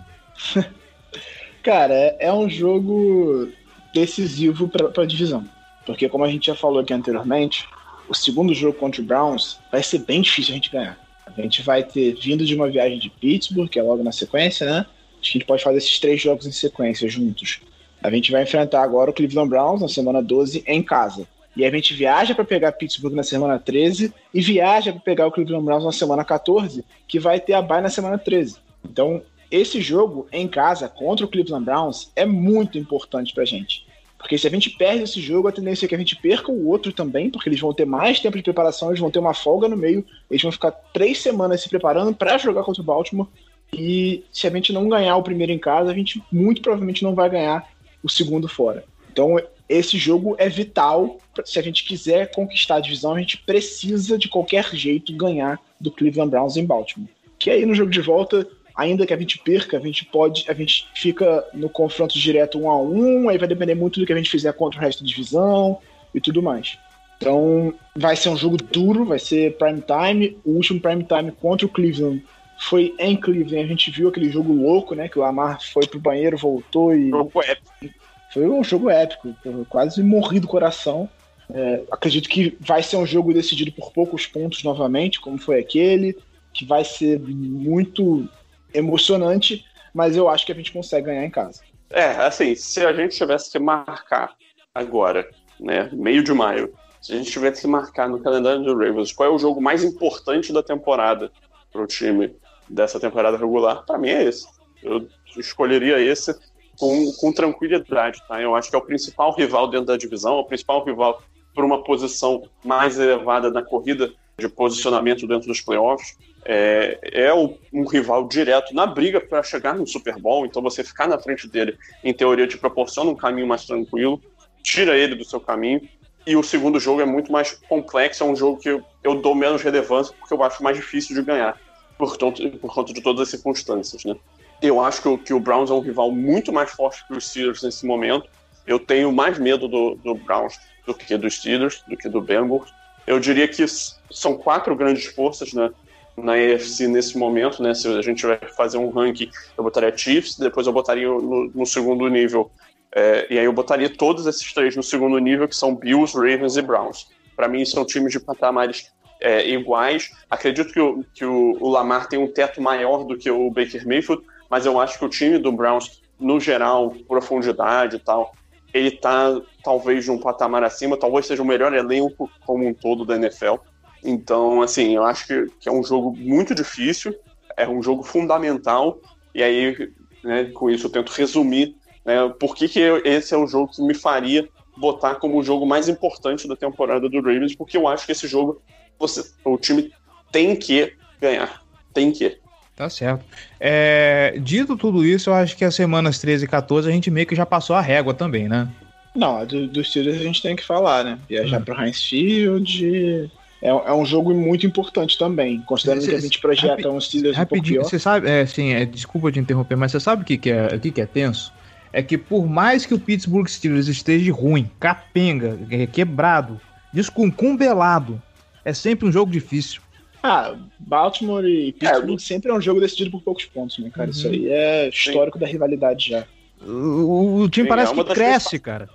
Cara, é, é um jogo decisivo para a divisão. Porque, como a gente já falou aqui anteriormente, o segundo jogo contra o Browns vai ser bem difícil a gente ganhar. A gente vai ter vindo de uma viagem de Pittsburgh, que é logo na sequência, né? Acho que a gente pode fazer esses três jogos em sequência juntos. A gente vai enfrentar agora o Cleveland Browns na semana 12 em casa. E a gente viaja para pegar Pittsburgh na semana 13 e viaja para pegar o Cleveland Browns na semana 14, que vai ter a bye na semana 13. Então, esse jogo em casa contra o Cleveland Browns é muito importante pra gente. Porque se a gente perde esse jogo, a tendência é que a gente perca o outro também, porque eles vão ter mais tempo de preparação, eles vão ter uma folga no meio, eles vão ficar três semanas se preparando para jogar contra o Baltimore. E se a gente não ganhar o primeiro em casa, a gente muito provavelmente não vai ganhar o segundo fora. Então, esse jogo é vital. Se a gente quiser conquistar a divisão, a gente precisa de qualquer jeito ganhar do Cleveland Browns em Baltimore. Que aí no jogo de volta ainda que a gente perca, a gente pode, a gente fica no confronto direto um a um, aí vai depender muito do que a gente fizer contra o resto da divisão e tudo mais. Então, vai ser um jogo duro, vai ser prime time. O último prime time contra o Cleveland foi em Cleveland. A gente viu aquele jogo louco, né? Que o Lamar foi pro banheiro, voltou e. Jogo épico. Foi um jogo épico. Eu quase morri do coração. É, acredito que vai ser um jogo decidido por poucos pontos novamente, como foi aquele. Que vai ser muito emocionante, mas eu acho que a gente consegue ganhar em casa. É, assim, se a gente tivesse que marcar agora, né, meio de maio, se a gente tivesse que marcar no calendário do Ravens qual é o jogo mais importante da temporada para o time dessa temporada regular, para mim é esse. Eu escolheria esse com, com tranquilidade, tá? Eu acho que é o principal rival dentro da divisão, é o principal rival por uma posição mais elevada na corrida de posicionamento dentro dos playoffs é, é um rival direto na briga para chegar no Super Bowl, então você ficar na frente dele, em teoria, te proporciona um caminho mais tranquilo, tira ele do seu caminho. E o segundo jogo é muito mais complexo, é um jogo que eu, eu dou menos relevância porque eu acho mais difícil de ganhar, por, por conta de todas as circunstâncias, né? Eu acho que o, que o Browns é um rival muito mais forte que os Steelers nesse momento. Eu tenho mais medo do, do Browns do que dos Steelers, do que do Bengals. Eu diria que são quatro grandes forças, né? na AFC nesse momento, né? Se a gente vai fazer um ranking, eu botaria Chiefs, depois eu botaria no, no segundo nível. É, e aí eu botaria todos esses três no segundo nível, que são Bills, Ravens e Browns. Para mim, são times de patamares é, iguais. Acredito que, o, que o, o, Lamar tem um teto maior do que o Baker Mayfield, mas eu acho que o time do Browns, no geral, profundidade e tal, ele tá talvez num patamar acima, talvez seja o melhor elenco como um todo da NFL. Então, assim, eu acho que, que é um jogo muito difícil, é um jogo fundamental, e aí, né, com isso, eu tento resumir né, por que, que esse é o jogo que me faria botar como o jogo mais importante da temporada do Ravens, porque eu acho que esse jogo você, o time tem que ganhar. Tem que. Tá certo. É, dito tudo isso, eu acho que as semanas 13 e 14 a gente meio que já passou a régua também, né? Não, dos do Steelers a gente tem que falar, né? Viajar hum. pro Heinz Field, é, é um jogo muito importante também, considerando cê, que a gente projeta um Steelers rapidinho, Você sabe, é, assim, é, desculpa te interromper, mas você sabe o que, que, é, o que, que é tenso? É que por mais que o Pittsburgh Steelers esteja ruim, capenga, quebrado, descuncumbelado, é sempre um jogo difícil. Ah, Baltimore e Pittsburgh é, sempre é um jogo decidido por poucos pontos, né, cara? Uhum. Isso aí é histórico Sim. da rivalidade já. O, o time Sim, parece é que cresce, cara.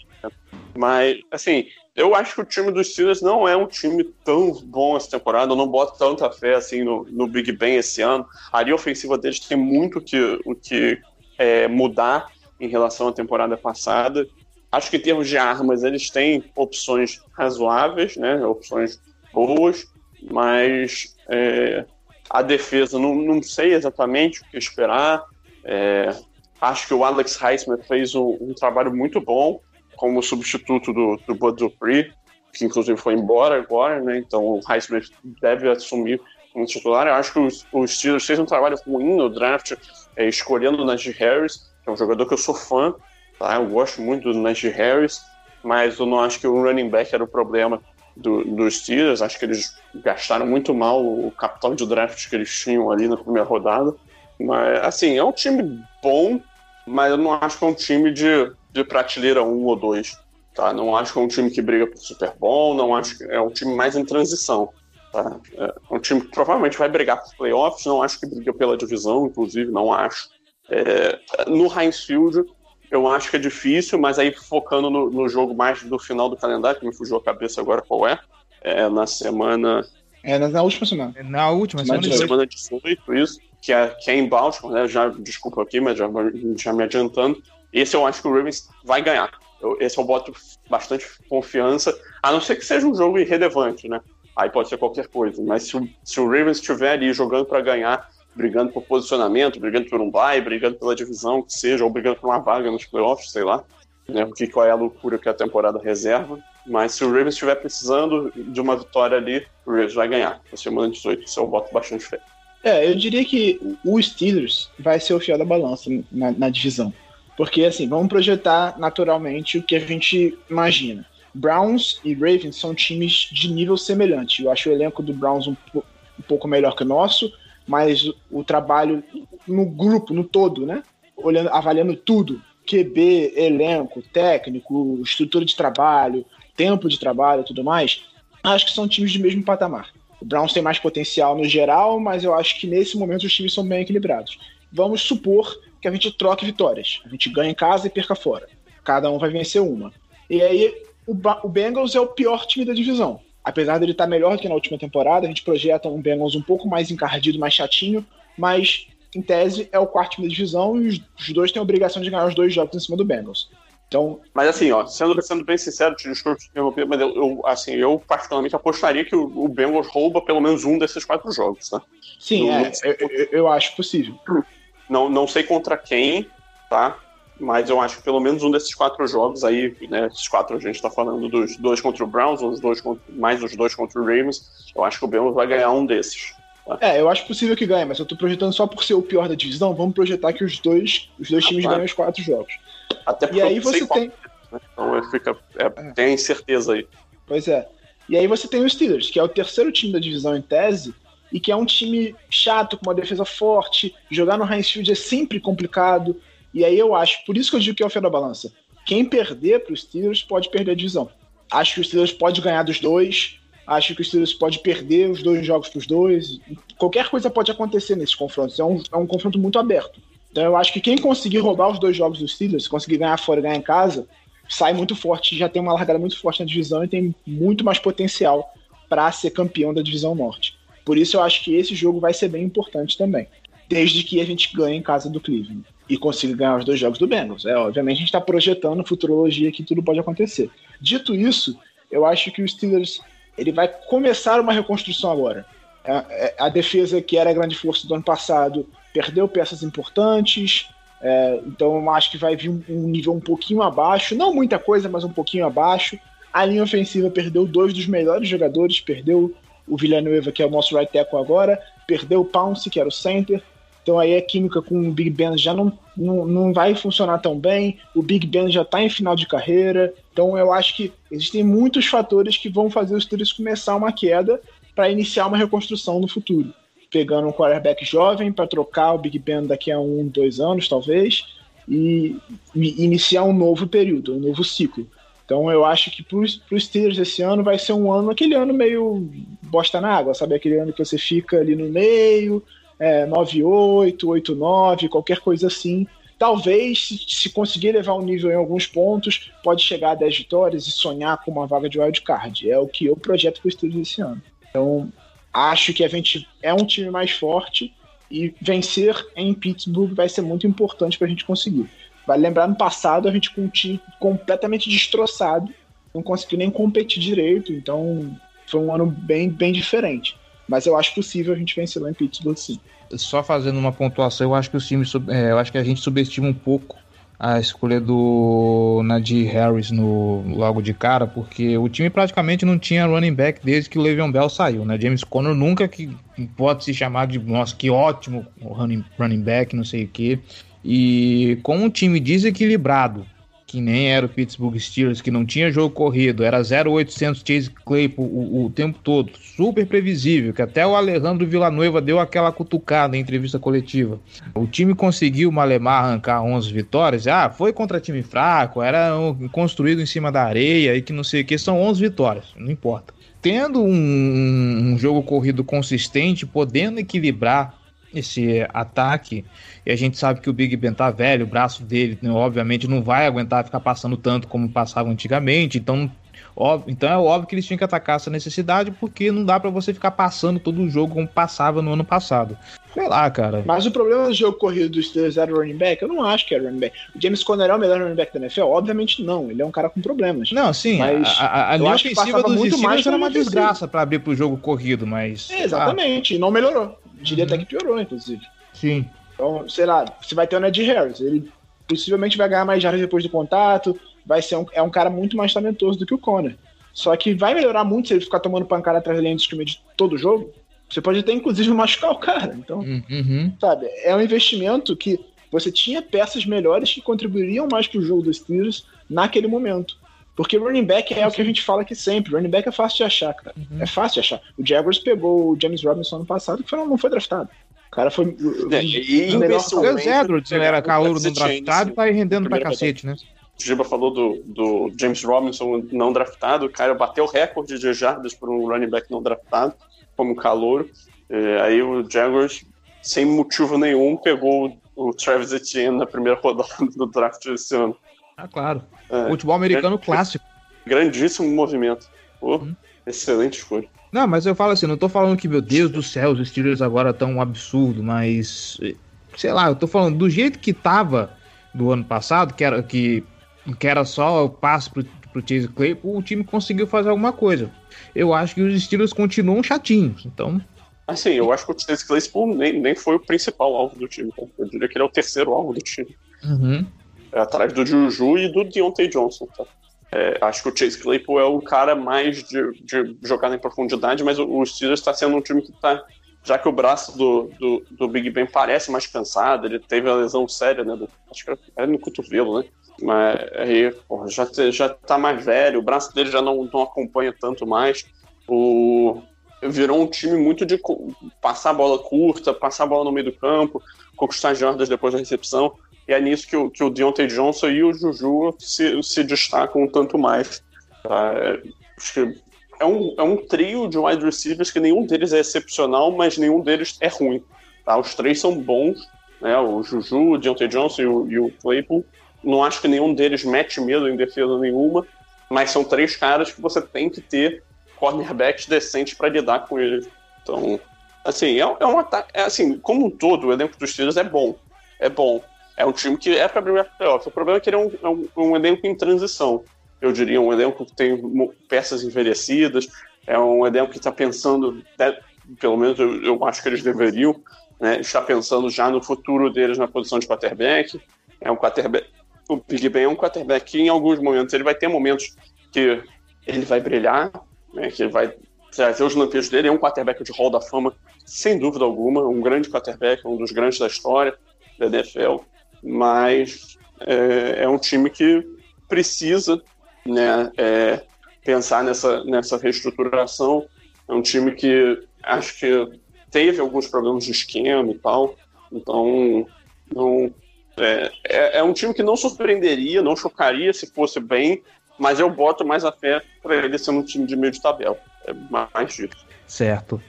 Mas, assim, eu acho que o time dos Steelers não é um time tão bom essa temporada. Eu não boto tanta fé assim no, no Big Ben esse ano. A linha ofensiva deles tem muito que, o que é, mudar em relação à temporada passada. Acho que em termos de armas eles têm opções razoáveis, né? Opções boas, mas é, a defesa não, não sei exatamente o que esperar. É, acho que o Alex Highsmith fez um, um, trabalho muito bom como substituto do, do Bud Dupree, que inclusive foi embora agora, né? Então o Highsmith deve assumir como titular. Eu acho que os, os Steelers fez um trabalho ruim no draft, é, escolhendo o Najee Harris, que é um jogador que eu sou fã, tá? Eu gosto muito do Najee Harris, mas eu não acho que o running back era o problema do, dos Steelers. Acho que eles gastaram muito mal o capital de draft que eles tinham ali na primeira rodada. Mas, assim, é um time bom, mas eu não acho que é um time de, de prateleira 1 ou 2. Tá? Não acho que é um time que briga por Super Bowl, não acho que é um time mais em transição. Tá? É um time que provavelmente vai brigar por playoffs, não acho que briga pela divisão, inclusive, não acho. É, no Heinz Field, eu acho que é difícil, mas aí focando no, no, jogo mais do final do calendário, que me fugiu a cabeça agora qual é, é na semana. É na, na última semana. É na última semana. Na semana 18, isso, que é, que é em Baltimore, né? Já, desculpa aqui, mas já, já me adiantando. Esse eu acho que o Ravens vai ganhar. Eu, esse eu boto bastante confiança, a não ser que seja um jogo irrelevante, né? Aí pode ser qualquer coisa. Mas se o, se o Ravens estiver ali jogando para ganhar, brigando por posicionamento, brigando por um bye, brigando pela divisão, que seja, ou brigando por uma vaga nos playoffs, sei lá, né, o que qual é a loucura que a temporada reserva. Mas se o Ravens estiver precisando de uma vitória ali, o Ravens vai ganhar. Na semana 18, isso eu boto bastante fé. É, eu diria que o Steelers vai ser o fiel da balança na, na divisão. Porque, assim, vamos projetar naturalmente o que a gente imagina. Browns e Ravens são times de nível semelhante. Eu acho o elenco do Browns um, um pouco melhor que o nosso mas o trabalho no grupo, no todo, né? Olhando, avaliando tudo, QB, elenco, técnico, estrutura de trabalho, tempo de trabalho tudo mais, acho que são times de mesmo patamar. O Browns tem mais potencial no geral, mas eu acho que nesse momento os times são bem equilibrados. Vamos supor que a gente troque vitórias. A gente ganha em casa e perca fora. Cada um vai vencer uma. E aí o, o Bengals é o pior time da divisão apesar dele estar tá melhor do que na última temporada, a gente projeta um Bengals um pouco mais encardido, mais chatinho, mas em tese é o quarto time da divisão e os, dois têm a obrigação de ganhar os dois jogos em cima do Bengals. Então, mas assim, ó, sendo, sendo bem sincero, te desculpa te interromper, mas eu, eu, assim, eu particularmente apostaria que o, o, Bengals rouba pelo menos um desses quatro jogos, tá? Sim, no, é, eu, eu, acho possível. Não, não sei contra quem, tá? Mas eu acho que pelo menos um desses quatro jogos aí, né, esses quatro a gente está falando dos dois contra o Browns, os dois contra, mais os dois contra o Ravens, eu acho que o Bengals vai ganhar um desses. Tá? É, eu acho possível que ganhe, mas eu tô projetando só por ser o pior da divisão, vamos projetar que os dois, os dois ah, times claro. ganham os quatro jogos. Até porque e aí você tem... Qual, né? Então fica, é, é. tem a incerteza aí. Pois é. E aí você tem os Steelers, que é o terceiro time da divisão em tese, e que é um time chato, com uma defesa forte, jogar no Heinz Field é sempre complicado, e aí eu acho, por isso que eu digo que é o fio da balança. Quem perder para os Steelers pode perder a divisão. Acho que os Steelers pode ganhar dos dois. Acho que os Steelers pode perder os dois jogos para os dois. Qualquer coisa pode acontecer nesses confrontos. É um, é um confronto muito aberto. Então eu acho que quem conseguir roubar os dois jogos dos Steelers, conseguir ganhar fora e ganhar em casa, sai muito forte, já tem uma largada muito forte na divisão e tem muito mais potencial para ser campeão da divisão norte. Por isso eu acho que esse jogo vai ser bem importante também, desde que a gente ganhe em casa do Cleveland e consiga ganhar os dois jogos do Bengals. É, obviamente a gente está projetando futurologia que tudo pode acontecer. Dito isso, eu acho que o Steelers ele vai começar uma reconstrução agora. É, a defesa que era a grande força do ano passado perdeu peças importantes, é, então eu acho que vai vir um, um nível um pouquinho abaixo, não muita coisa, mas um pouquinho abaixo. A linha ofensiva perdeu dois dos melhores jogadores, perdeu o Villanueva, que é o nosso right tackle agora, perdeu o Pounce, que era o center, então aí a química com o Big Ben já não, não, não vai funcionar tão bem. O Big Ben já está em final de carreira. Então eu acho que existem muitos fatores que vão fazer os Steelers começar uma queda para iniciar uma reconstrução no futuro. Pegando um quarterback jovem para trocar o Big Ben daqui a um, dois anos, talvez, e, e iniciar um novo período, um novo ciclo. Então eu acho que para os Steelers esse ano vai ser um ano, aquele ano meio bosta na água, sabe? Aquele ano que você fica ali no meio, é, 9-8, 8-9, qualquer coisa assim. Talvez, se, se, conseguir levar o nível em alguns pontos, pode chegar a 10 vitórias e sonhar com uma vaga de wildcard. É o que eu projeto para o Steelers esse ano. Então, acho que a gente é um time mais forte e vencer em Pittsburgh vai ser muito importante para a gente conseguir. Vale lembrar, no passado a gente com um time completamente destroçado, não conseguiu nem competir direito, então foi um ano bem, bem diferente. Mas eu acho possível a gente vencer lá em Pittsburgh, sim. Só fazendo uma pontuação, eu acho que os times, sub- é, eu acho que a gente subestima um pouco a escolha do Nadir Harris no logo de cara, porque o time praticamente não tinha running back desde que o Le'Veon Bell saiu, né? James Conner nunca que pode se chamar de, nossa, que ótimo running, running back, não sei o quê. E com um time desequilibrado, que nem era o Pittsburgh Steelers, que não tinha jogo corrido, era 0800 Chase Claypool o, o tempo todo, super previsível, que até o Alejandro Villanueva deu aquela cutucada em entrevista coletiva. O time conseguiu malemar arrancar 11 vitórias, ah, foi contra time fraco, era construído em cima da areia e que não sei o que, são 11 vitórias, não importa. Tendo um, um jogo corrido consistente, podendo equilibrar esse ataque, e a gente sabe que o Big Ben tá velho, o braço dele, né, obviamente, não vai aguentar ficar passando tanto como passava antigamente, então, óbvio, então é óbvio que eles tinham que atacar essa necessidade, porque não dá pra você ficar passando todo o jogo como passava no ano passado. Sei lá, cara. Mas o problema do jogo corrido dos Steelers era o running back? Eu não acho que era running back. O James Conner é o melhor running back da NFL? Obviamente não. Ele é um cara com problemas. Não, sim, Mas a, a, linha acho que ofensiva passava dos muito mais era uma desgraça pra abrir pro jogo corrido, mas... É, exatamente. E não melhorou. Diria até que piorou, inclusive. Sim. Então, sei lá, você vai ter o Ned Harris. Ele possivelmente vai ganhar mais jardas depois do contato. Vai ser um, é um cara muito mais talentoso do que o Conner. Só que vai melhorar muito se ele ficar tomando pancada atrás da linha de scrimmage todo jogo. Você pode até, inclusive, machucar o cara. Então, Uhum. sabe, é um investimento que você tinha peças melhores que contribuiriam mais pro jogo dos Steelers naquele momento. Porque running back é o que a gente fala aqui sempre. Running back é fácil de achar, cara. É fácil de achar. O Jaguars pegou o James Robinson ano passado, que foi- não foi draftado. O cara foi. É, e o Edwards era calor no draftado e tá aí rendendo pra cacete, né? O Giba falou do, do James Robinson não draftado, o cara bateu o recorde de jardas por um running back não draftado, como calouro. É, aí o Jaguars, sem motivo nenhum, pegou o Travis Etienne na primeira rodada do draft esse ano. Ah, claro. É, Futebol americano É. clássico. grandíssimo movimento. Uhum. Excelente escolha. Não, mas eu falo assim, não tô falando que, meu Deus do céu, os Steelers agora tão um absurdo, mas. Sei lá, eu tô falando do jeito que tava do ano passado, que era, que, que era só o passe pro, pro Chase Claypool, o time conseguiu fazer alguma coisa. Eu acho que os Steelers continuam chatinhos, então. Assim, eu acho que o Chase Claypool nem, nem foi o principal alvo do time. Eu diria que ele é o terceiro alvo do time. Uhum. É atrás do Juju e do Deontay Johnson. Tá? É, acho que o Chase Claypool é o cara mais de, de jogada em profundidade, mas o, Steelers está sendo um time que está. Já que o braço do, do, do Big Ben parece mais cansado, ele teve a lesão séria, né? do- acho que era no cotovelo, né? Mas aí, porra, já, já tá mais velho, o braço dele já não, não acompanha tanto mais. O, virou um time muito de passar a bola curta, passar a bola no meio do campo, conquistar jardas depois da recepção. E é nisso que o, que o Deontay Johnson e o Juju se, se destacam um tanto mais. Tá? É, acho que é um, é um trio de wide receivers que nenhum deles é excepcional, mas nenhum deles é ruim. Tá? Os três são bons, né? o Juju, o Deontay Johnson e o, e o Claypool. Não acho que nenhum deles mete medo em defesa nenhuma, mas são três caras que você tem que ter cornerbacks decentes para lidar com eles. Então, assim, é, é um ataque. É, assim, como um todo, o elenco dos Steelers é bom. É bom. É um time que é para abrir playoff. O problema é que ele é um, é um, um elenco em transição. Eu diria um elenco que tem peças envelhecidas. É um elenco que está pensando, né, pelo menos eu, eu acho que eles deveriam, né, pensando já no futuro deles na posição de quarterback. É um quarterback. O Big Ben é um quarterback que, em alguns momentos, ele vai ter momentos que ele vai brilhar, né, que ele vai trazer os lampejos dele. É um quarterback de Hall da Fama, sem dúvida alguma, um grande quarterback, um dos grandes da história da NFL, mas é, é um time que precisa né, é, pensar nessa, nessa reestruturação. É um time que acho que teve alguns problemas de esquema e tal, então não, é, é, é um time que não surpreenderia, não chocaria se fosse bem, mas eu boto mais a fé para ele ser um time de meio de tabela. É mais disso. Certo.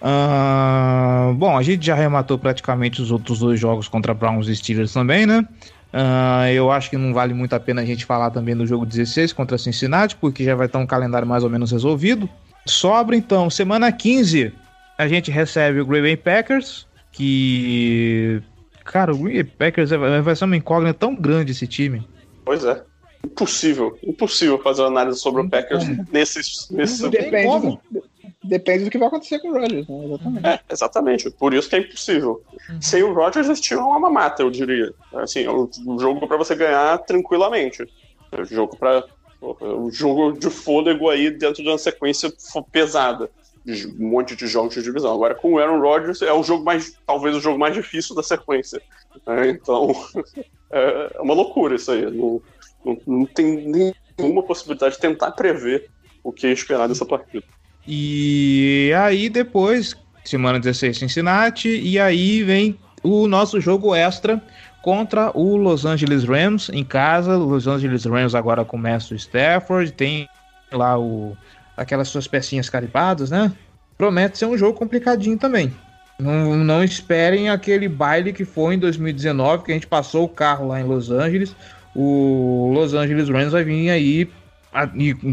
Ah, bom, a gente já rematou praticamente os outros dois jogos contra Browns e Steelers também, né? Ah, eu acho que não vale muito a pena a gente falar também do jogo 16 contra Cincinnati, porque já vai estar um calendário mais ou menos resolvido. Sobra então, semana 15, a gente recebe o Green Bay Packers, que Cara, o Green Bay Packers é- vai ser uma incógnita tão grande esse time. Pois é. Impossível, impossível fazer uma análise sobre o Packers nesses. nesses... Depende, depende do que vai acontecer com o Rodgers, né? Exatamente. É, exatamente. Por isso que é impossível. Sem o Rodgers, esse time é uma mamata, eu diria. Assim, é um jogo pra você ganhar tranquilamente. É um jogo para um jogo de fôlego aí dentro de uma sequência pesada. Um monte de jogos de divisão. Agora, com o Aaron Rodgers, é o jogo mais. talvez o jogo mais difícil da sequência. né? Então, é uma loucura isso aí. Não, não, não tem nenhuma possibilidade de tentar prever o que esperar dessa partida. E aí depois, semana 16 Cincinnati, e aí vem o nosso jogo extra contra o Los Angeles Rams em casa. Los Angeles Rams agora começa o Stafford, tem lá o aquelas suas pecinhas caripadas, né? Promete ser um jogo complicadinho também. Não, não esperem aquele baile que foi em 2019, que a gente passou o carro lá em Los Angeles. O Los Angeles Rams vai vir aí,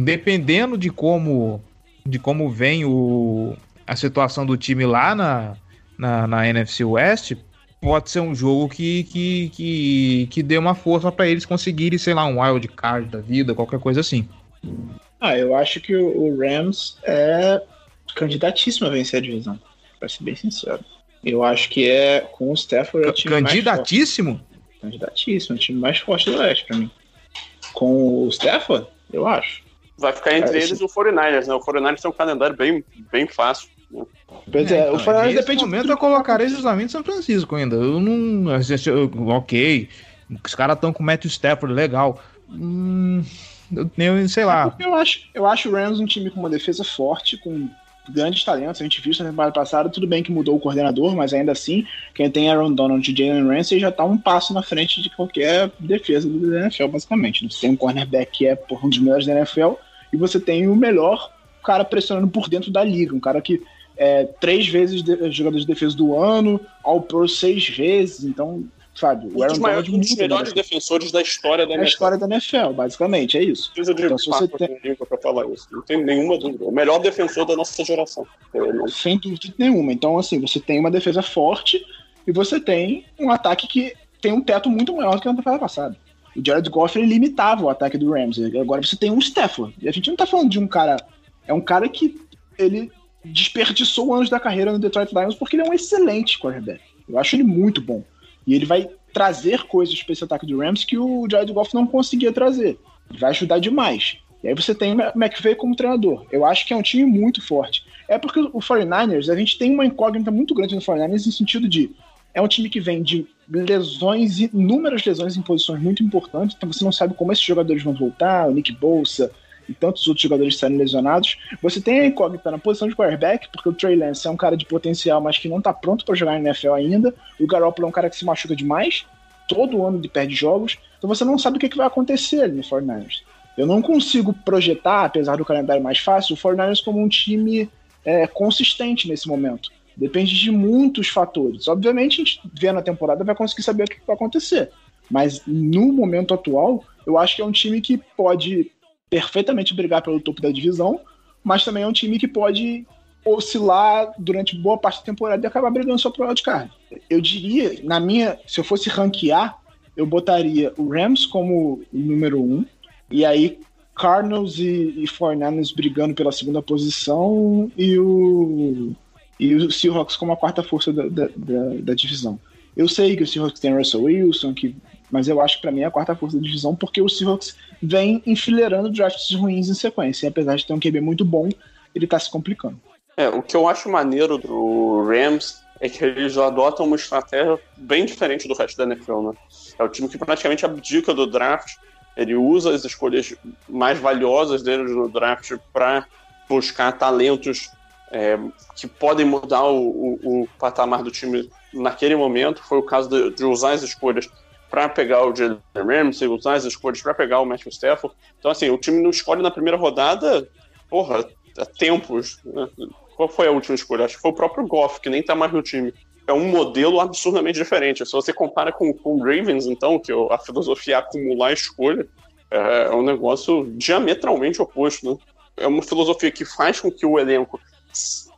dependendo de como de como vem o, a situação do time lá na, na, na NFC West, pode ser um jogo que, que, que, que dê uma força para eles conseguirem, sei lá, um wild card da vida, qualquer coisa assim. Ah, eu acho que o, Rams é candidatíssimo a vencer a divisão, pra ser bem sincero. Eu acho que é com o Stafford é o time mais forte. Candidatíssimo? Candidatíssimo, o time mais forte do Oeste pra mim. Com o Stafford, eu acho. Vai ficar entre É, eles e o 49ers, né? O 49ers tem um calendário bem, bem fácil. né? Pois é, o então, Fernandes nesse depende momento eu colocarei justamente São Francisco ainda. Eu não. eu- Ok. Os caras estão com o Matthew Stafford, legal. Hum, eu, eu sei lá. Eu acho, eu acho o Rams um time com uma defesa forte, com grandes talentos. A gente viu isso na temporada passada. Tudo bem que mudou o coordenador, mas ainda assim, quem tem Aaron Donald e Jalen Ramsey já tá um passo na frente de qualquer defesa do NFL, basicamente. Você tem um cornerback que é um dos melhores da NFL e você tem o melhor cara pressionando por dentro da liga. Um cara que é três vezes de, jogador de defesa do ano, All Pro seis vezes. Então, sabe, o Aaron Donald um dos melhores né? defensores da história da é NFL. história da NFL, basicamente, é isso. Precisa de Então, se você tem- pra falar isso. Não tem nenhuma dúvida. O melhor defensor da nossa geração. Sem dúvida nenhuma. Então, assim, você tem uma defesa forte e você tem um ataque que tem um teto muito maior do que na temporada passada. O Jared Goff ele limitava o ataque do Rams. Agora você tem um Stafford. E a gente não tá falando de um cara. É um cara que ele desperdiçou anos da carreira no Detroit Lions porque ele é um excelente quarterback. Eu acho ele muito bom. E ele vai trazer coisas para esse ataque do Rams que o Jared Goff não conseguia trazer. Ele vai ajudar demais. E aí você tem o McVay como treinador. Eu acho que é um time muito forte. É porque o 49ers, a gente tem uma incógnita muito grande no 49ers no sentido de é um time que vem de lesões, inúmeras lesões em posições muito importantes, então você não sabe como esses jogadores vão voltar, o Nick Bolsa e tantos outros jogadores saem lesionados. Você tem a incógnita na posição de quarterback, porque o Trey Lance é um cara de potencial, mas que não está pronto para jogar na NFL ainda. O Garoppolo é um cara que se machuca demais, todo ano ele perde jogos, então você não sabe o que, que vai acontecer ali no 49ers. Eu não consigo projetar, apesar do calendário mais fácil, o 49ers como um time é, consistente nesse momento. Depende de muitos fatores. Obviamente, a gente vê na temporada vai conseguir saber o que vai acontecer. Mas no momento atual, eu acho que é um time que pode perfeitamente brigar pelo topo da divisão, mas também é um time que pode oscilar durante boa parte da temporada e acabar brigando só pro wildcard. Eu diria, na minha, se eu fosse ranquear, eu botaria o Rams como número um, e aí Cardinals e, e 49ers brigando pela segunda posição e o, e o Seahawks como a quarta força da, da, da, da divisão. Eu sei que o Seahawks tem Russell Wilson, que, mas eu acho que para mim é a quarta força da divisão porque o Seahawks vem enfileirando drafts ruins em sequência. E apesar de ter um QB muito bom, ele tá se complicando. É, o que eu acho maneiro do Rams é que eles adotam uma estratégia bem diferente do resto da NFL, né? É o time que praticamente abdica do draft, ele usa as escolhas mais valiosas dele no draft para buscar talentos é, que podem mudar o, o, o, patamar do time naquele momento. Foi o caso de, de usar as escolhas para pegar o Jalen Ramsey, usar as escolhas para pegar o Matthew Stafford. Então, assim, o time não escolhe na primeira rodada, porra, há tempos. Né? Qual foi a última escolha? Acho que foi o próprio Goff, que nem tá mais no time. É um modelo absurdamente diferente. Se você compara com, com o Ravens, então, que a filosofia é acumular escolha, é um negócio diametralmente oposto. Né? É uma filosofia que faz com que o elenco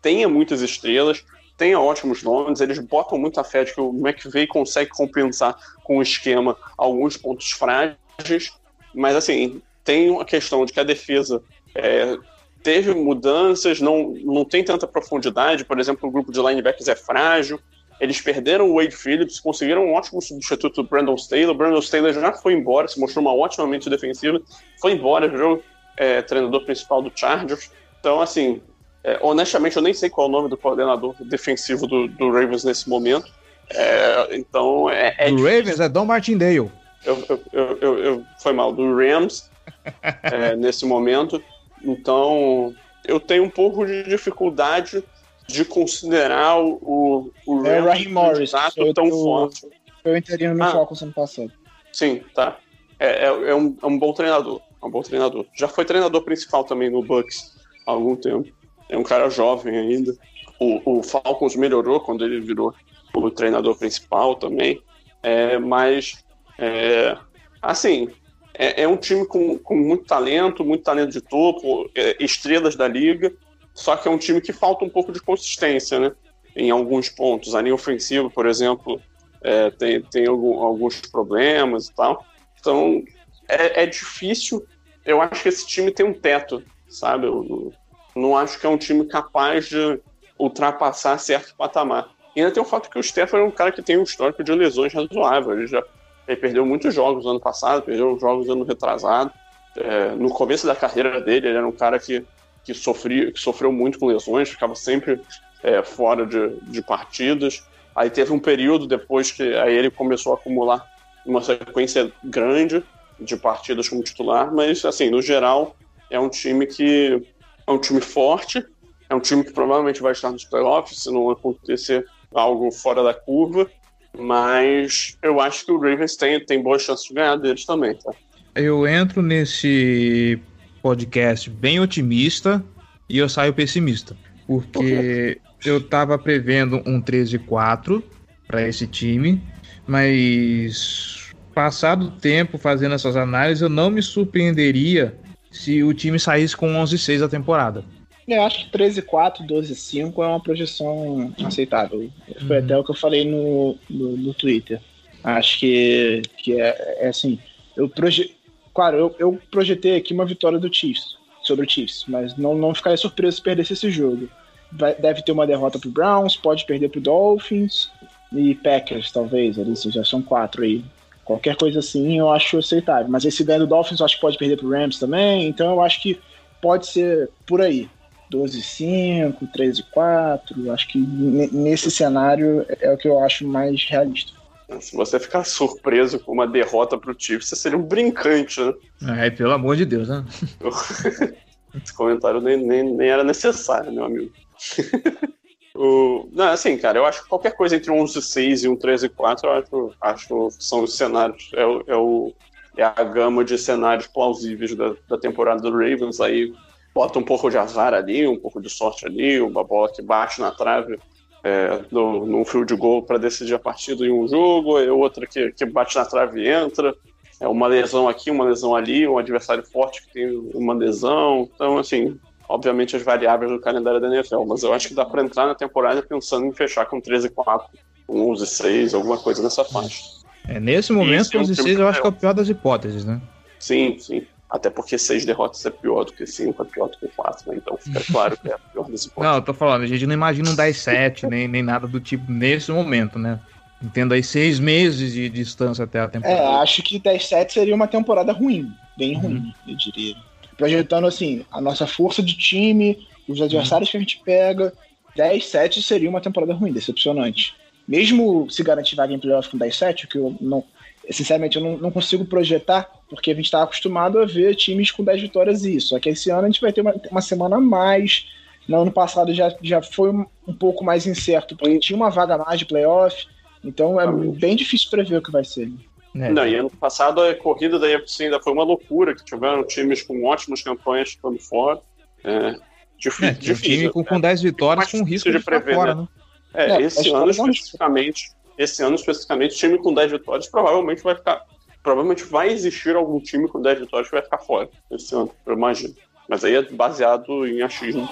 tenha muitas estrelas, tenha ótimos nomes, eles botam muita fé de que o McVay consegue compensar com o esquema alguns pontos frágeis, mas assim, tem uma questão de que a defesa é, teve mudanças, não, não tem tanta profundidade, por exemplo, o grupo de linebackers é frágil, eles perderam o Wade Phillips, conseguiram um ótimo substituto do Brandon Staley. O Brandon Staley já foi embora, se mostrou uma ótima mente defensiva, foi embora, virou é, treinador principal do Chargers. Então, assim, é, honestamente, eu nem sei qual é o nome do coordenador defensivo do, do Ravens nesse momento. É, então, é. é do Ravens é Don Martindale. Eu, eu, eu, eu, eu foi mal, do Rams é, nesse momento. Então, eu tenho um pouco de dificuldade de considerar o, o É o Raheem Morris. foi tão o- forte. O interino no Ah. Falcons ano passado. Sim, tá. É, é, é um, é um bom treinador. É um bom treinador. Já foi treinador principal também no Bucks há algum tempo. É um cara jovem ainda. O, o Falcons melhorou quando ele virou o treinador principal também. É, mas, é, assim, é, é um time com, com muito talento, muito talento de topo, é, estrelas da liga. Só que é um time que falta um pouco de consistência, né? Em alguns pontos. A linha ofensiva, por exemplo, é, tem, tem algum- alguns problemas e tal. Então, é, é difícil. Eu acho que esse time tem um teto, sabe? Eu não, acho que é um time capaz de ultrapassar certo patamar. E ainda tem o fato que o Stefan é um cara que tem um histórico de lesões razoável. Ele já ele perdeu muitos jogos no ano passado, perdeu jogos no ano retrasado. É, no começo da carreira dele, ele era um cara que, que, sofria, que sofreu muito com lesões, ficava sempre é, fora de, de partidas. Aí teve um período depois que aí ele começou a acumular uma sequência grande de partidas como titular, mas assim, no geral, é um time que é um time forte, é um time que provavelmente vai estar nos playoffs se não acontecer algo fora da curva, mas eu acho que o Ravens tem, tem boas chances de ganhar deles também, tá? Eu entro nesse podcast bem otimista e eu saio pessimista. Porque eu tava prevendo um 13-4 para esse time, mas passado o tempo fazendo essas análises, eu não me surpreenderia se o time saísse com 11-6 a temporada. Eu acho que 13-4, 12-5 é uma projeção aceitável. Foi Uhum. até o que eu falei no, no, no Twitter. Acho que, que é, é assim. Eu proje... Claro, eu, eu projetei aqui uma vitória do Chiefs, sobre o Chiefs, mas não, não ficaria surpreso se perdesse esse jogo. Vai- deve ter uma derrota pro Browns, pode perder pro Dolphins e Packers, talvez, ali, já são quatro aí. Qualquer coisa assim eu acho aceitável. Mas esse ganho do Dolphins eu acho que pode perder pro Rams também, então eu acho que pode ser por aí. 12-5, 13-4. Acho que ne- nesse cenário é o que eu acho mais realista. Se você ficar surpreso com uma derrota pro Chiefs, você seria um brincante, né? É, pelo amor de Deus, né? Esse comentário nem, nem, nem era necessário, meu amigo. o, não, assim, cara, eu acho que qualquer coisa entre um 11-6 e um 13-4, eu acho, acho que são os cenários, é, o- é, o, é a gama de cenários plausíveis da, da temporada do Ravens. Aí bota um pouco de azar ali, um pouco de sorte ali, uma bola que bate na trave é, no, num field goal para decidir a partida em um jogo, e outra que, que bate na trave e entra. É uma lesão aqui, uma lesão ali, um adversário forte que tem uma lesão. Então, assim, obviamente as variáveis do calendário da NFL, mas eu acho que dá para entrar na temporada pensando em fechar com 13-4, com 11-6, alguma coisa nessa faixa. É, nesse momento, Isso é um 11-6 time eu acho que é o pior das hipóteses, né? Sim, sim. Até porque seis derrotas é pior do que cinco, é pior do que quatro, né? Então fica claro que é a pior das hipóteses. Não, eu tô falando, a gente não imagina um 10-7, nem, nem nada do tipo nesse momento, né? Entendo aí seis meses de distância até a É, temporada. acho que 10-7 seria uma temporada ruim, bem ruim, eu diria. Projetando assim, a nossa força de time, os adversários que a gente pega, 10-7 seria uma temporada ruim, decepcionante. Mesmo se garantir vaga em playoff com 10-7, o que eu não. Sinceramente, eu não, não consigo projetar, porque a gente está acostumado a ver times com 10 vitórias e isso. Só que esse ano a gente vai ter uma, uma semana a mais. No ano passado já, já foi um, um pouco mais incerto, porque tinha uma vaga a mais de playoff. Então é bem difícil prever o que vai ser. É, Não, e ano passado a corrida da UFC ainda foi uma loucura, que tiveram times com ótimas campanhas ficando fora. É, difí- é, tinha um difícil. time com, com 10 vitórias com risco difícil de de ficar prever, fora, né? né? É, É, esse ano especificamente, esse ano especificamente, time com 10 vitórias provavelmente vai ficar. Provavelmente vai existir algum time com 10 vitórias que vai ficar fora esse ano, eu imagino. Mas aí é baseado em achismo.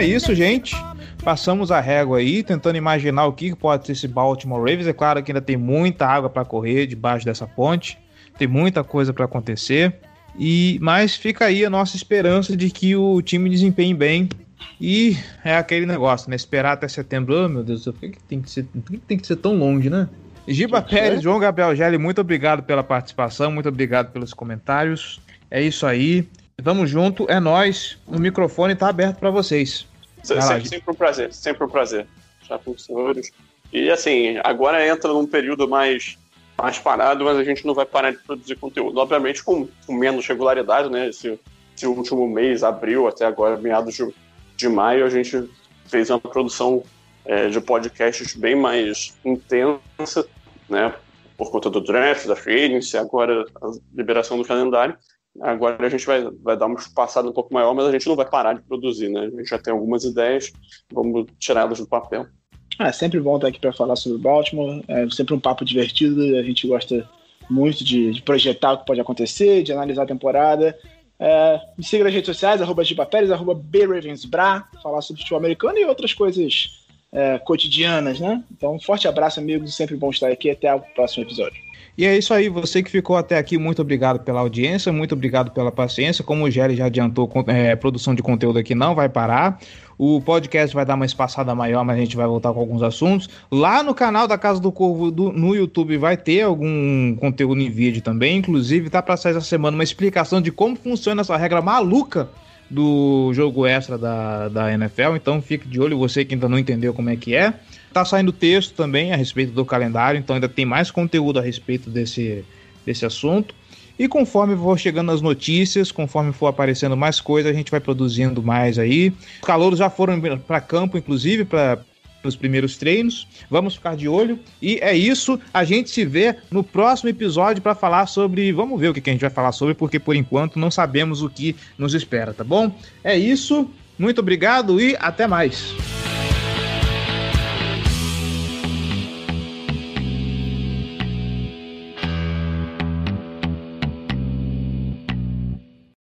É isso, gente. Passamos a régua aí, tentando imaginar o que pode ser esse Baltimore Ravens. É claro que ainda tem muita água para correr debaixo dessa ponte, tem muita coisa para acontecer. E mas fica aí a nossa esperança de que o time desempenhe bem. E é aquele negócio, né? Esperar até setembro. Oh, meu Deus, do céu, por que, tem que ser, por que, que tem que ser tão longe, né? Giba Pérez, João Gabriel Gelli, muito obrigado pela participação, muito obrigado pelos comentários. É isso aí. Tamo junto, é nós. O microfone tá aberto para vocês. Se- Vai lá, Sempre, sempre um prazer, sempre um prazer. Já com os senhores. E assim, agora entra num período mais, mais parado, mas a gente não vai parar de produzir conteúdo. Obviamente com, com menos regularidade, né? Esse, esse último mês, abril, até agora, meados de, de maio, a gente fez uma produção é, de podcasts bem mais intensa, né? Por conta do draft, da free agency, agora a liberação do calendário. Agora a gente vai, vai dar uma espaçada um pouco maior, mas a gente não vai parar de produzir, né? A gente já tem algumas ideias, vamos tirá-las do papel. Ah, é sempre bom estar aqui para falar sobre Baltimore. É sempre um papo divertido. A gente gosta muito de, de projetar o que pode acontecer, de analisar a temporada. É, me siga nas redes sociais, arroba Giba Pérez, arroba BRavensBra, falar sobre futebol americano e outras coisas é, cotidianas, né? Então, um forte abraço, amigos. Sempre bom estar aqui. Até o próximo episódio. E é isso aí, você que ficou até aqui, muito obrigado pela audiência, muito obrigado pela paciência. Como o Gelli já adiantou, é, produção de conteúdo aqui não vai parar. O podcast vai dar uma espaçada maior, mas a gente vai voltar com alguns assuntos. Lá no canal da Casa do Corvo do- no YouTube vai ter algum conteúdo em vídeo também. Inclusive, tá para sair essa semana uma explicação de como funciona essa regra maluca do jogo extra da, da NFL. Então fique de olho, você que ainda não entendeu como é que é. Tá saindo texto também a respeito do calendário, então ainda tem mais conteúdo a respeito desse, desse assunto. E conforme for chegando as notícias, conforme for aparecendo mais coisas, a gente vai produzindo mais aí. Os calouros já foram para campo, inclusive, para os primeiros treinos. Vamos ficar de olho. E é isso. A gente se vê no próximo episódio para falar sobre. Vamos ver o que que a gente vai falar sobre, porque por enquanto não sabemos o que nos espera, tá bom? É isso. Muito obrigado e até mais.